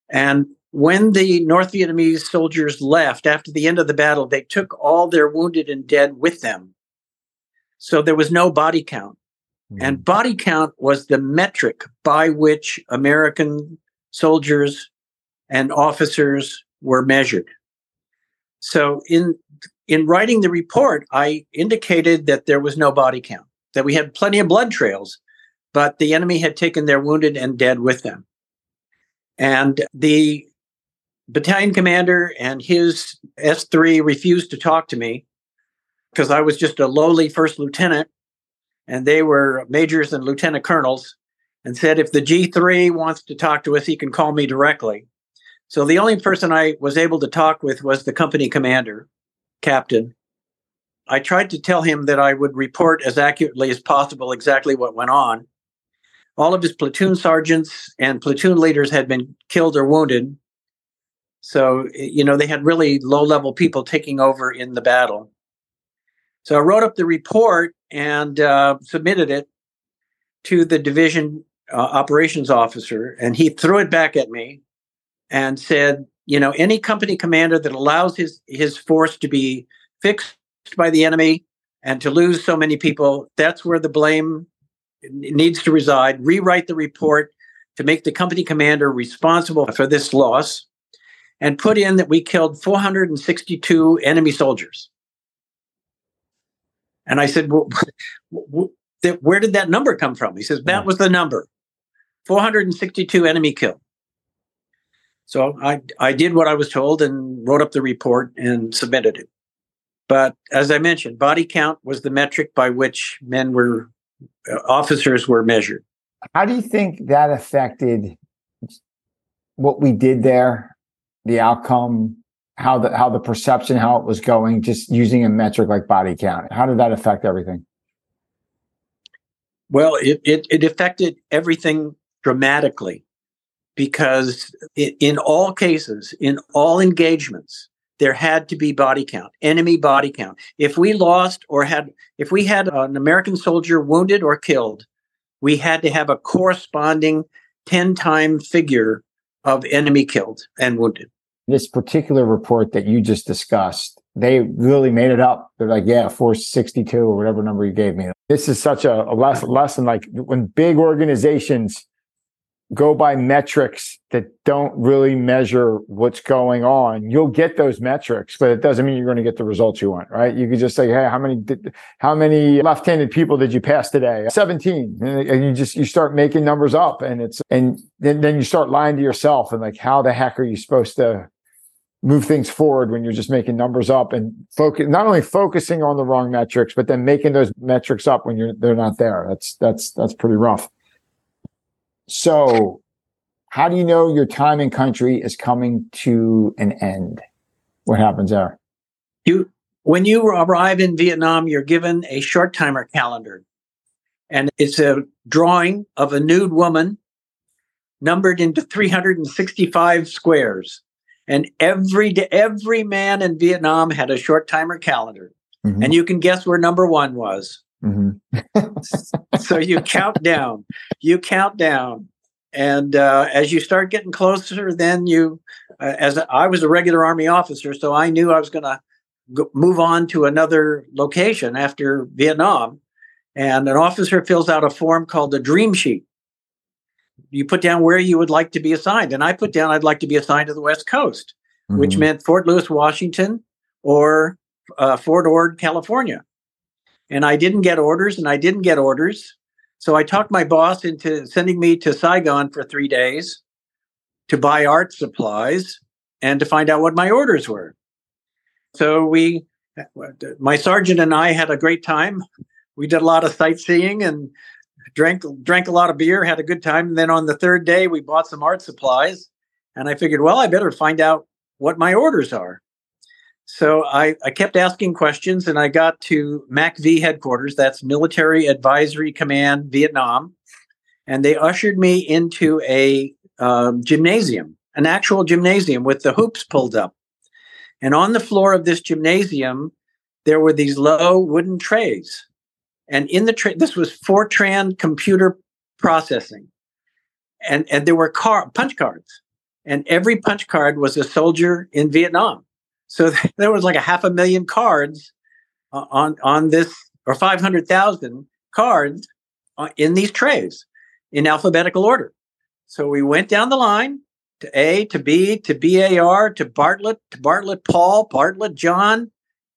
And when the North Vietnamese soldiers left after the end of the battle, they took all their wounded and dead with them. So there was no body count. Mm-hmm. And body count was the metric by which American soldiers and officers were measured. So in in writing the report, I indicated that there was no body count, that we had plenty of blood trails, but the enemy had taken their wounded and dead with them. And the battalion commander and his S3 refused to talk to me because I was just a lowly first lieutenant and they were majors and lieutenant colonels and said if the G3 wants to talk to us, he can call me directly. So the only person I was able to talk with was the company commander, captain. I tried to tell him that I would report as accurately as possible exactly what went on. All of his platoon sergeants and platoon leaders had been killed or wounded, so, you know, they had really low level people taking over in the battle. So I wrote up the report and uh, submitted it to the division uh, operations officer, and he threw it back at me and said, you know, any company commander that allows his his force to be fixed by the enemy and to lose so many people, that's where the blame needs to reside. Rewrite the report to make the company commander responsible for this loss and put in that we killed 462 enemy soldiers. And I said, well, where did that number come from? He says, that mm. was the number 462 enemy killed. So I, I did what I was told and wrote up the report and submitted it. But as I mentioned, body count was the metric by which men were, uh, officers were measured. How do you think that affected what we did there the outcome, how the how the perception, how it was going, just using a metric like body count? How did that affect everything? Well, it, it, it affected everything dramatically because in all cases, in all engagements, there had to be body count, enemy body count. If we lost or had, if we had an American soldier wounded or killed, we had to have a corresponding 10 time figure of enemy killed and wounded. This particular report that you just discussed, they really made it up. They're like, yeah, 462 or whatever number you gave me. This is such a, a lesson, lesson like when big organizations go by metrics that don't really measure what's going on, you'll get those metrics, but it doesn't mean you're going to get the results you want, right? You could just say, Hey, how many, did, how many left-handed people did you pass today? 17. And you just, you start making numbers up and it's, and then, then you start lying to yourself and like, how the heck are you supposed to move things forward when you're just making numbers up and focus, not only focusing on the wrong metrics, but then making those metrics up when you're, they're not there. That's, that's, that's pretty rough. So, how do you know your time in country is coming to an end? What happens there? You when you arrive in Vietnam, you're given a short timer calendar. And it's a drawing of a nude woman numbered into 365 squares. And every every man in Vietnam had a short timer calendar. Mm-hmm. And you can guess where number one was. Mm-hmm. so you count down, you count down, and uh, as you start getting closer, then you, uh, as a, I was a regular Army officer, so I knew I was going to move on to another location after Vietnam. And an officer fills out a form called the dream sheet. You put down where you would like to be assigned, and I put down I'd like to be assigned to the West Coast, mm-hmm. which meant Fort Lewis, Washington, or uh, Fort Ord, California and I didn't get orders and I didn't get orders. So I talked my boss into sending me to Saigon for three days to buy art supplies and to find out what my orders were. So we, my sergeant and I had a great time. We did a lot of sightseeing and drank drank a lot of beer, had a good time. And then on the third day, we bought some art supplies, and I figured, well, I better find out what my orders are. So I, I kept asking questions and I got to MACV headquarters, that's Military Advisory Command Vietnam. And they ushered me into a um, gymnasium, an actual gymnasium with the hoops pulled up. And on the floor of this gymnasium, there were these low wooden trays. And in the tray, this was Fortran computer processing. And, and there were car, punch cards. And every punch card was a soldier in Vietnam. So there was like a half a million cards on on this, or five hundred thousand cards uh, in these trays in alphabetical order. So we went down the line to A to B to BAR to Bartlett to Bartlett Paul, Bartlett John,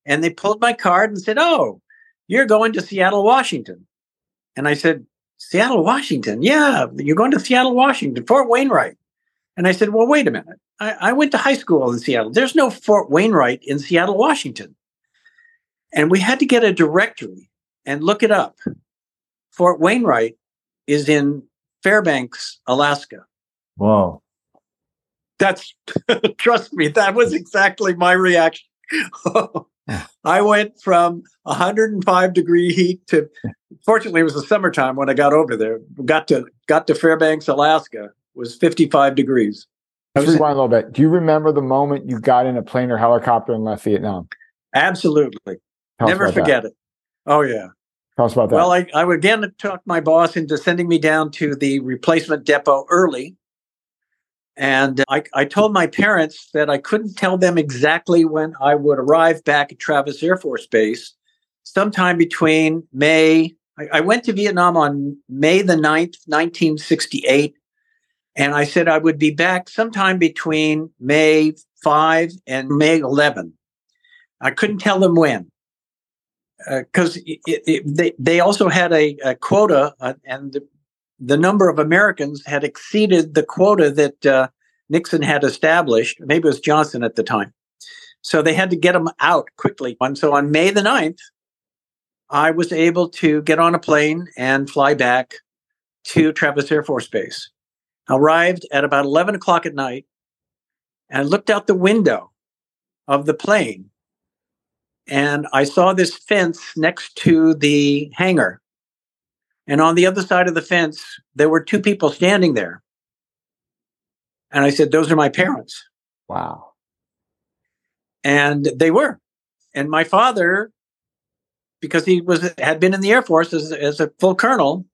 and they pulled my card and said, "Oh, you're going to Seattle, Washington." And I said, "Seattle, Washington? Yeah, you're going to Seattle, Washington, Fort Wainwright." And I said, "Well, wait a minute. I, I went to high school in Seattle. There's no Fort Wainwright in Seattle, Washington. And we had to get a directory and look it up. Fort Wainwright is in Fairbanks, Alaska. Wow. That's, trust me, that was exactly my reaction. I went from 105 degree heat to, fortunately, it was the summertime when I got over there. Got to got to Fairbanks, Alaska, was 55 degrees. Let's rewind a little bit. Do you remember the moment you got in a plane or helicopter and left Vietnam? Absolutely. Tell Never forget that. it. Oh yeah. Tell us about that. Well, I, I again talked my boss into sending me down to the replacement depot early. And uh, I, I told my parents that I couldn't tell them exactly when I would arrive back at Travis Air Force Base, sometime between May. I, I went to Vietnam on May the 9th, 1968 and I said I would be back sometime between May 5 and May 11. I couldn't tell them when because uh, they, they also had a, a quota uh, and the, the, number of Americans had exceeded the quota that uh, Nixon had established. Maybe it was Johnson at the time. So they had to get them out quickly. And so on May the 9th, I was able to get on a plane and fly back to Travis Air Force Base arrived at about 11 o'clock at night and looked out the window of the plane and I saw this fence next to the hangar. And on the other side of the fence, there were two people standing there. And I said, Those are my parents. Wow. And they were. And my father, because he was had been in the Air Force as, as a full colonel,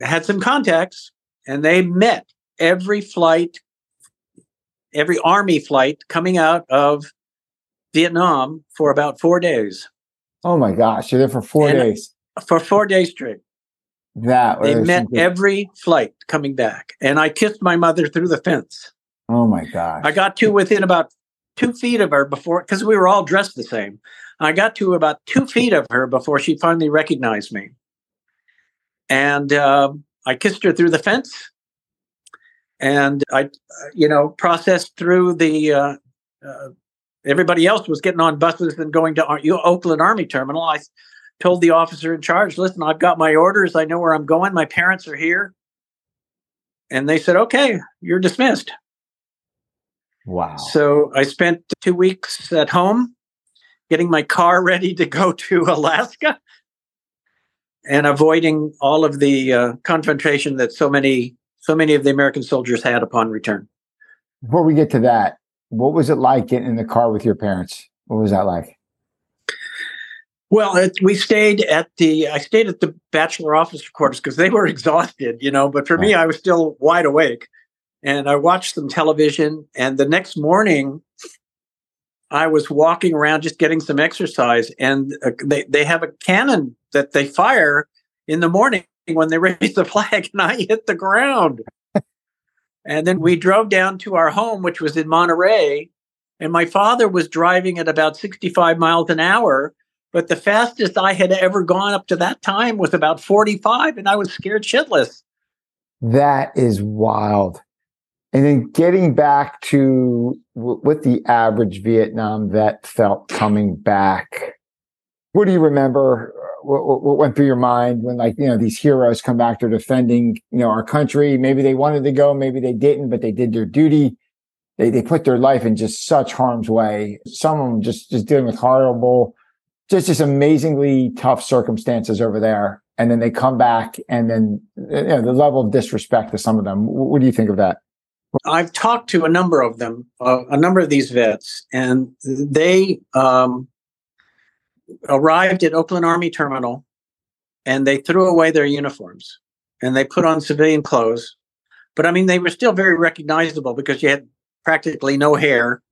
had some contacts, and they met every flight, every army flight coming out of Vietnam for about four days. Oh my gosh, you're there for four And- days. For four days straight. That They met something- every flight coming back. And I kissed my mother through the fence. Oh my gosh. I got to within about two feet of her before, because we were all dressed the same. I got to about two feet of her before she finally recognized me. And um I kissed her through the fence. And I, you know, processed through the, uh, uh, everybody else was getting on buses and going to Ar- Oakland Army Terminal. I told the officer in charge, listen, I've got my orders. I know where I'm going. My parents are here. And they said, okay, you're dismissed. wow. So I spent two weeks at home getting my car ready to go to Alaska and avoiding all of the uh, confrontation that so many so many of the American soldiers had upon return. Before we get to that, what was it like getting in the car with your parents? What was that like? Well, it, we stayed at the I stayed at the bachelor officer quarters because they were exhausted, you know. But for me, I was still wide awake, and I watched some television. And the next morning, I was walking around just getting some exercise, and uh, they they have a cannon that they fire in the morning when they raise the flag, and I hit the ground. and then we drove down to our home, which was in Monterey, and my father was driving at about sixty five miles an hour. But the fastest I had ever gone up to that time was about 45, and I was scared shitless. That is wild. And then getting back to what the average Vietnam vet felt coming back. What do you remember? Uh, what, what, what went through your mind when, like, you know, these heroes come back, they're defending, you know, our country. Maybe they wanted to go, maybe they didn't, but they did their duty. They, they put their life in just such harm's way. Some of them just, just dealing with horrible, just, just amazingly tough circumstances over there. And then they come back and then, uh, you know, the level of disrespect to some of them. What do you think of that? I've talked to a number of them, uh, a number of these vets, and they um, arrived at Oakland Army Terminal and they threw away their uniforms and they put on civilian clothes. But I mean, they were still very recognizable because you had practically no hair.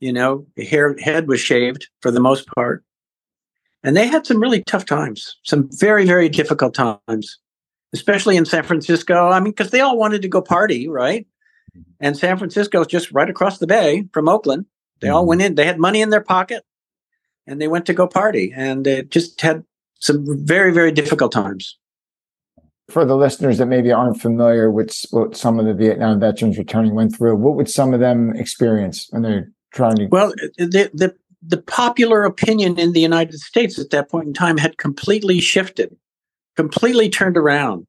You know, hair head was shaved for the most part. And they had some really tough times, some very, very difficult times, especially in San Francisco. I mean, because they all wanted to go party, right? And San Francisco is just right across the bay from Oakland. They all went mm-hmm. in, they had money in their pocket and they went to go party. And it just had some very, very difficult times. For the listeners that maybe aren't familiar with what some of the Vietnam veterans returning went through, what would some of them experience when they're trying to? Well, uh, the, the, the popular opinion in the United States at that point in time had completely shifted, completely turned around.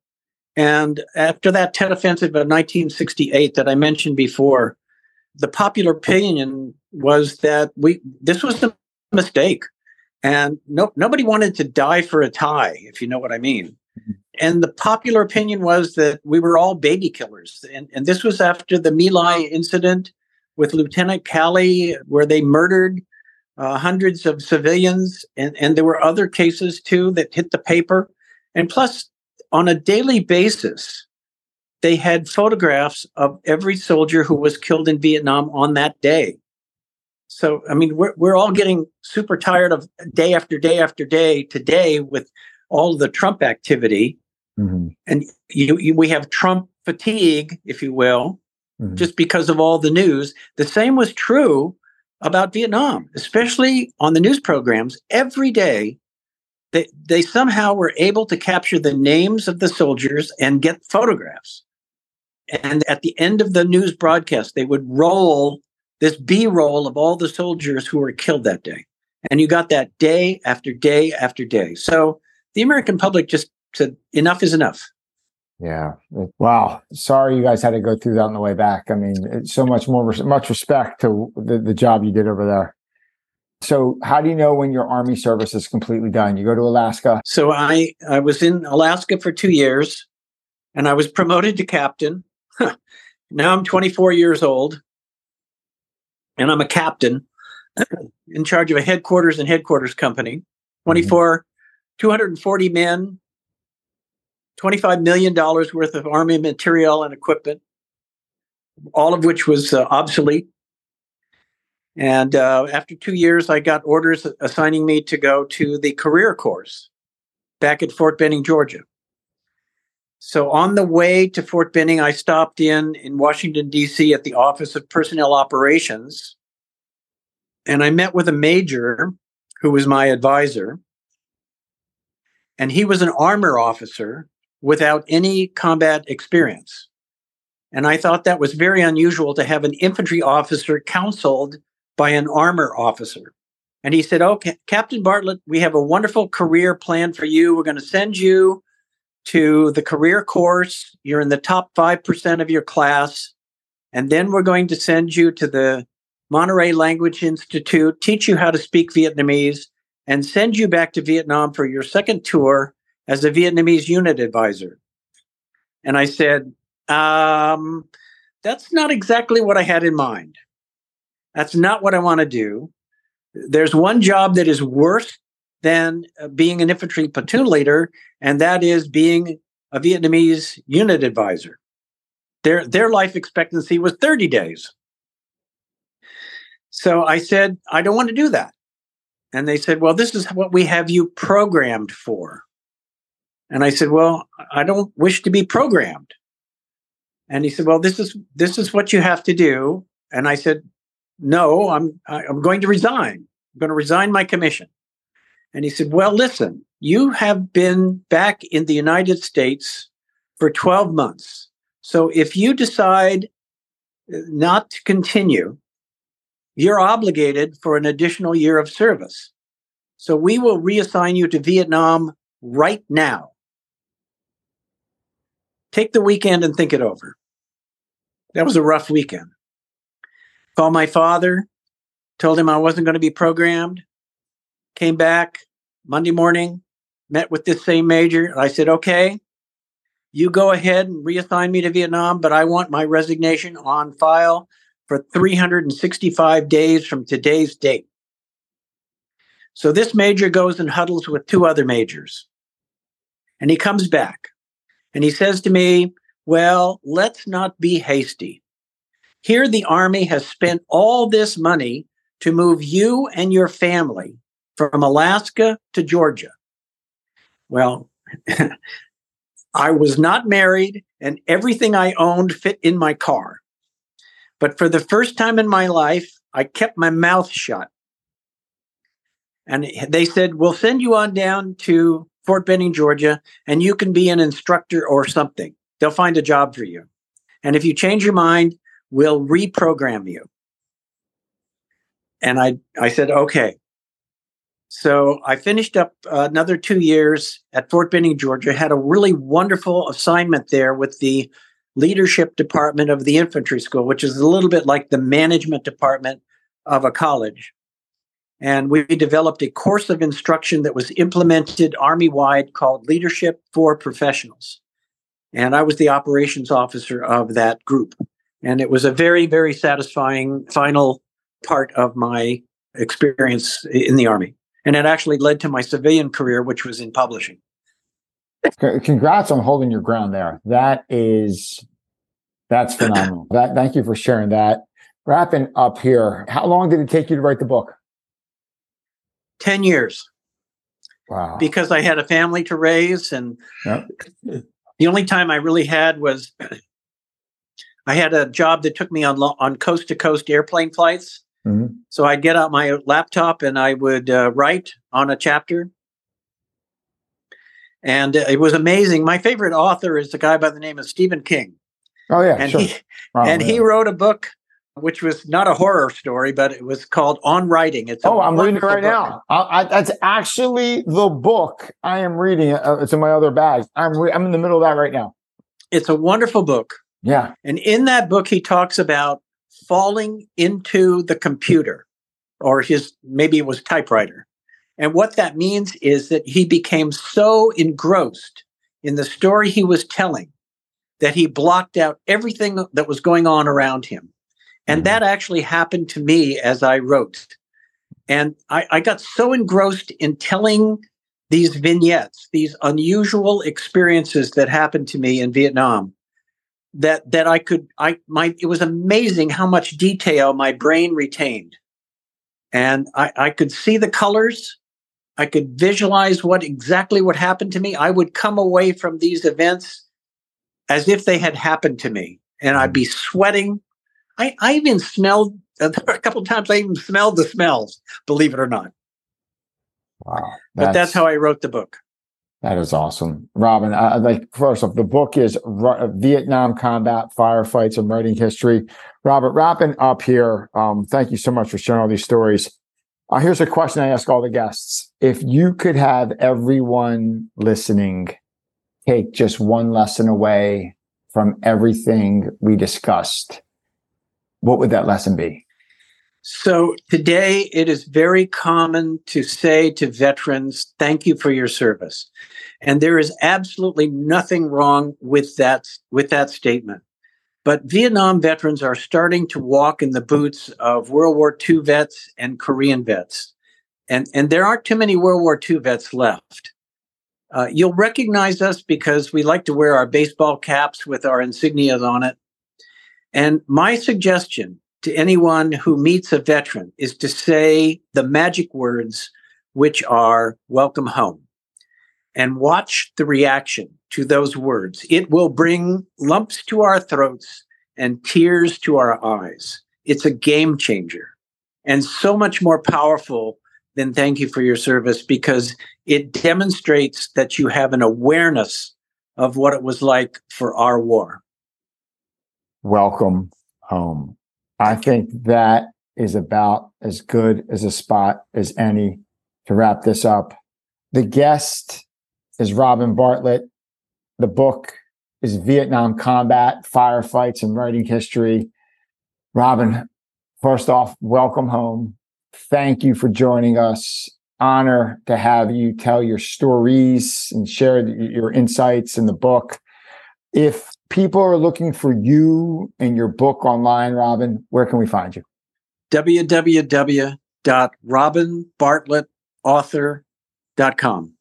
And after that Tet Offensive of 1968 that I mentioned before, the popular opinion was that we this was a mistake, and no nobody wanted to die for a tie, if you know what I mean. And the popular opinion was that we were all baby killers, and and this was after the My Lai incident with Lieutenant Calley, where they murdered uh, hundreds of civilians, and, and there were other cases too that hit the paper. And plus, on a daily basis, they had photographs of every soldier who was killed in Vietnam on that day. So, I mean, we're, we're all getting super tired of day after day after day today with all the Trump activity. Mhm, And you, you, we have Trump fatigue, if you will, mhm. just because of all the news. The same was true about Vietnam, especially on the news programs. Every day, they, they somehow were able to capture the names of the soldiers and get photographs. And at the end of the news broadcast, they would roll this B roll of all the soldiers who were killed that day. And you got that day after day after day. So the American public just said, enough is enough. Yeah. Wow. Sorry you guys had to go through that on the way back. I mean, so much more, much respect to the, the job you did over there. So, how do you know when your Army service is completely done? You go to Alaska. So, I, I was in Alaska for two years and I was promoted to captain. now I'm 24 years old and I'm a captain in charge of a headquarters and headquarters company. Mm-hmm. 24, mm-hmm. 240 men, $25 million worth of Army material and equipment, all of which was uh, obsolete. And uh, after two years, I got orders assigning me to go to the career course back at Fort Benning, Georgia. So on the way to Fort Benning, I stopped in in Washington, D.C. at the Office of Personnel Operations. And I met with a major who was my advisor. And he was an armor officer without any combat experience. And I thought that was very unusual to have an infantry officer counseled by an armor officer. And he said, Oh, Captain Bartlett, we have a wonderful career plan for you. We're going to send you to the career course. You're in the top 5% of your class. And then we're going to send you to the Monterey Language Institute, teach you how to speak Vietnamese, and send you back to Vietnam for your second tour as a Vietnamese unit advisor. And I said, um, that's not exactly what I had in mind. That's not what I want to do. There's one job that is worse than uh, being an infantry platoon leader, and that is being a Vietnamese unit advisor. Their, their life expectancy was 30 days. So I said, I don't want to do that. And they said, Well, this is what we have you programmed for. And I said, Well, I don't wish to be programmed. And he said, Well, this is this is what you have to do. And I said, No, I'm I'm going to resign. I'm going to resign my commission. And he said, Well, listen, you have been back in the United States for 12 months. So if you decide uh, not to continue, you're obligated for an additional year of service. So we will reassign you to Vietnam right now. Take the weekend and think it over. That was a rough weekend. Called my father, told him I wasn't going to be programmed. Came back Monday morning, met with this same major. I said, okay, you go ahead and reassign me to Vietnam, but I want my resignation on file for 365 days from today's date. So this major goes and huddles with two other majors. And he comes back. And he says to me, Well, let's not be hasty. Here, the Army has spent all this money to move you and your family from Alaska to Georgia. Well, I was not married, and everything I owned fit in my car. But for the first time in my life, I kept my mouth shut. And they said, We'll send you on down to Fort Benning, Georgia, and you can be an instructor or something. They'll find a job for you. And if you change your mind, we'll reprogram you. And I, I said, okay. So I finished up another two years at Fort Benning, Georgia, had a really wonderful assignment there with the leadership department of the infantry school, which is a little bit like the management department of a college. And we developed a course of instruction that was implemented Army wide called Leadership for Professionals. And I was the operations officer of that group. And it was a very, very satisfying final part of my experience in the Army. And it actually led to my civilian career, which was in publishing. Congrats on holding your ground there. That is, that's phenomenal. that, thank you for sharing that. Wrapping up here, how long did it take you to write the book? 10 years. Wow. Because I had a family to raise. And yep. the only time I really had was I had a job that took me on, on coast to coast airplane flights. Mm-hmm. So I'd get out my laptop and I would uh, write on a chapter. And it was amazing. My favorite author is a guy by the name of Stephen King. Oh yeah, and sure. he and yeah. he wrote a book which was not a horror story, but it was called On Writing. It's oh, I'm reading it right book. now. I, I, that's actually the book I am reading. Uh, it's in my other bag. I'm re- I'm in the middle of that right now. It's a wonderful book. Yeah, and in that book, he talks about falling into the computer or his maybe it was typewriter. And what that means is that he became so engrossed in the story he was telling that he blocked out everything that was going on around him. And mm-hmm. that actually happened to me as I wrote. And I, I got so engrossed in telling these vignettes, these unusual experiences that happened to me in Vietnam, that that I could I my it was amazing how much detail my brain retained. And I, I could see the colors. I could visualize what exactly what happened to me. I would come away from these events as if they had happened to me. And I'd be mm-hmm. sweating. I, I even smelled a couple times I even smelled the smells, believe it or not. Wow. That's, but that's how I wrote the book. That is awesome. Robin, I, like first off, the book is R- Vietnam Combat Firefights and Writing History. Robert, wrapping up here, um, thank you so much for sharing all these stories. Uh, here's a question I ask all the guests. If you could have everyone listening take just one lesson away from everything we discussed, what would that lesson be? So today it is very common to say to veterans, thank you for your service. And there is absolutely nothing wrong with that, with that statement. But Vietnam veterans are starting to walk in the boots of World War II vets and Korean vets. And, and there aren't too many World War II vets left. Uh, you'll recognize us because we like to wear our baseball caps with our insignias on it. And my suggestion to anyone who meets a veteran is to say the magic words, which are welcome home, and watch the reaction to those words. It will bring lumps to our throats and tears to our eyes. It's a game changer and so much more powerful than thank you for your service because it demonstrates that you have an awareness of what it was like for our war. Welcome home. I think that is about as good as a spot as any to wrap this up. The guest is Robin Bartlett. The book is Vietnam Combat, Firefights, and Writing History. Robin, first off, welcome home. Thank you for joining us. Honor to have you tell your stories and share your insights in the book. If people are looking for you and your book online, Robin, where can we find you? www.robinbartlettauthor.com.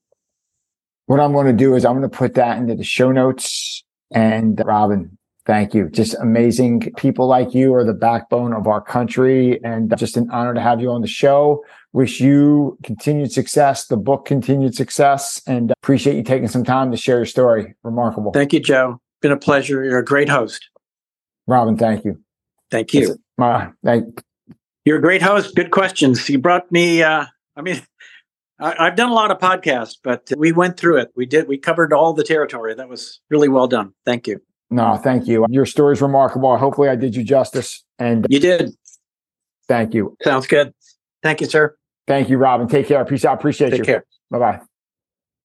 What I'm going to do is I'm going to put that into the show notes. And Robin, thank you. Just amazing people like you are the backbone of our country and uh, just an honor to have you on the show. Wish you continued success, the book continued success, and uh, appreciate you taking some time to share your story. Remarkable. Thank you, Joe. Been a pleasure. You're a great host. Robin, thank you. Thank you. Uh, thank- You're a great host. Good questions. You brought me, uh, I mean, I, have done a lot of podcasts, but we went through it. We did. We covered all the territory. That was really well done. Thank you. No, thank you. Your story is remarkable. Hopefully, I did you justice. And you did. Thank you. Sounds good. Thank you, sir. Thank you, Robin. Take care. Peace out. Appreciate Take you. Take care. Bye bye.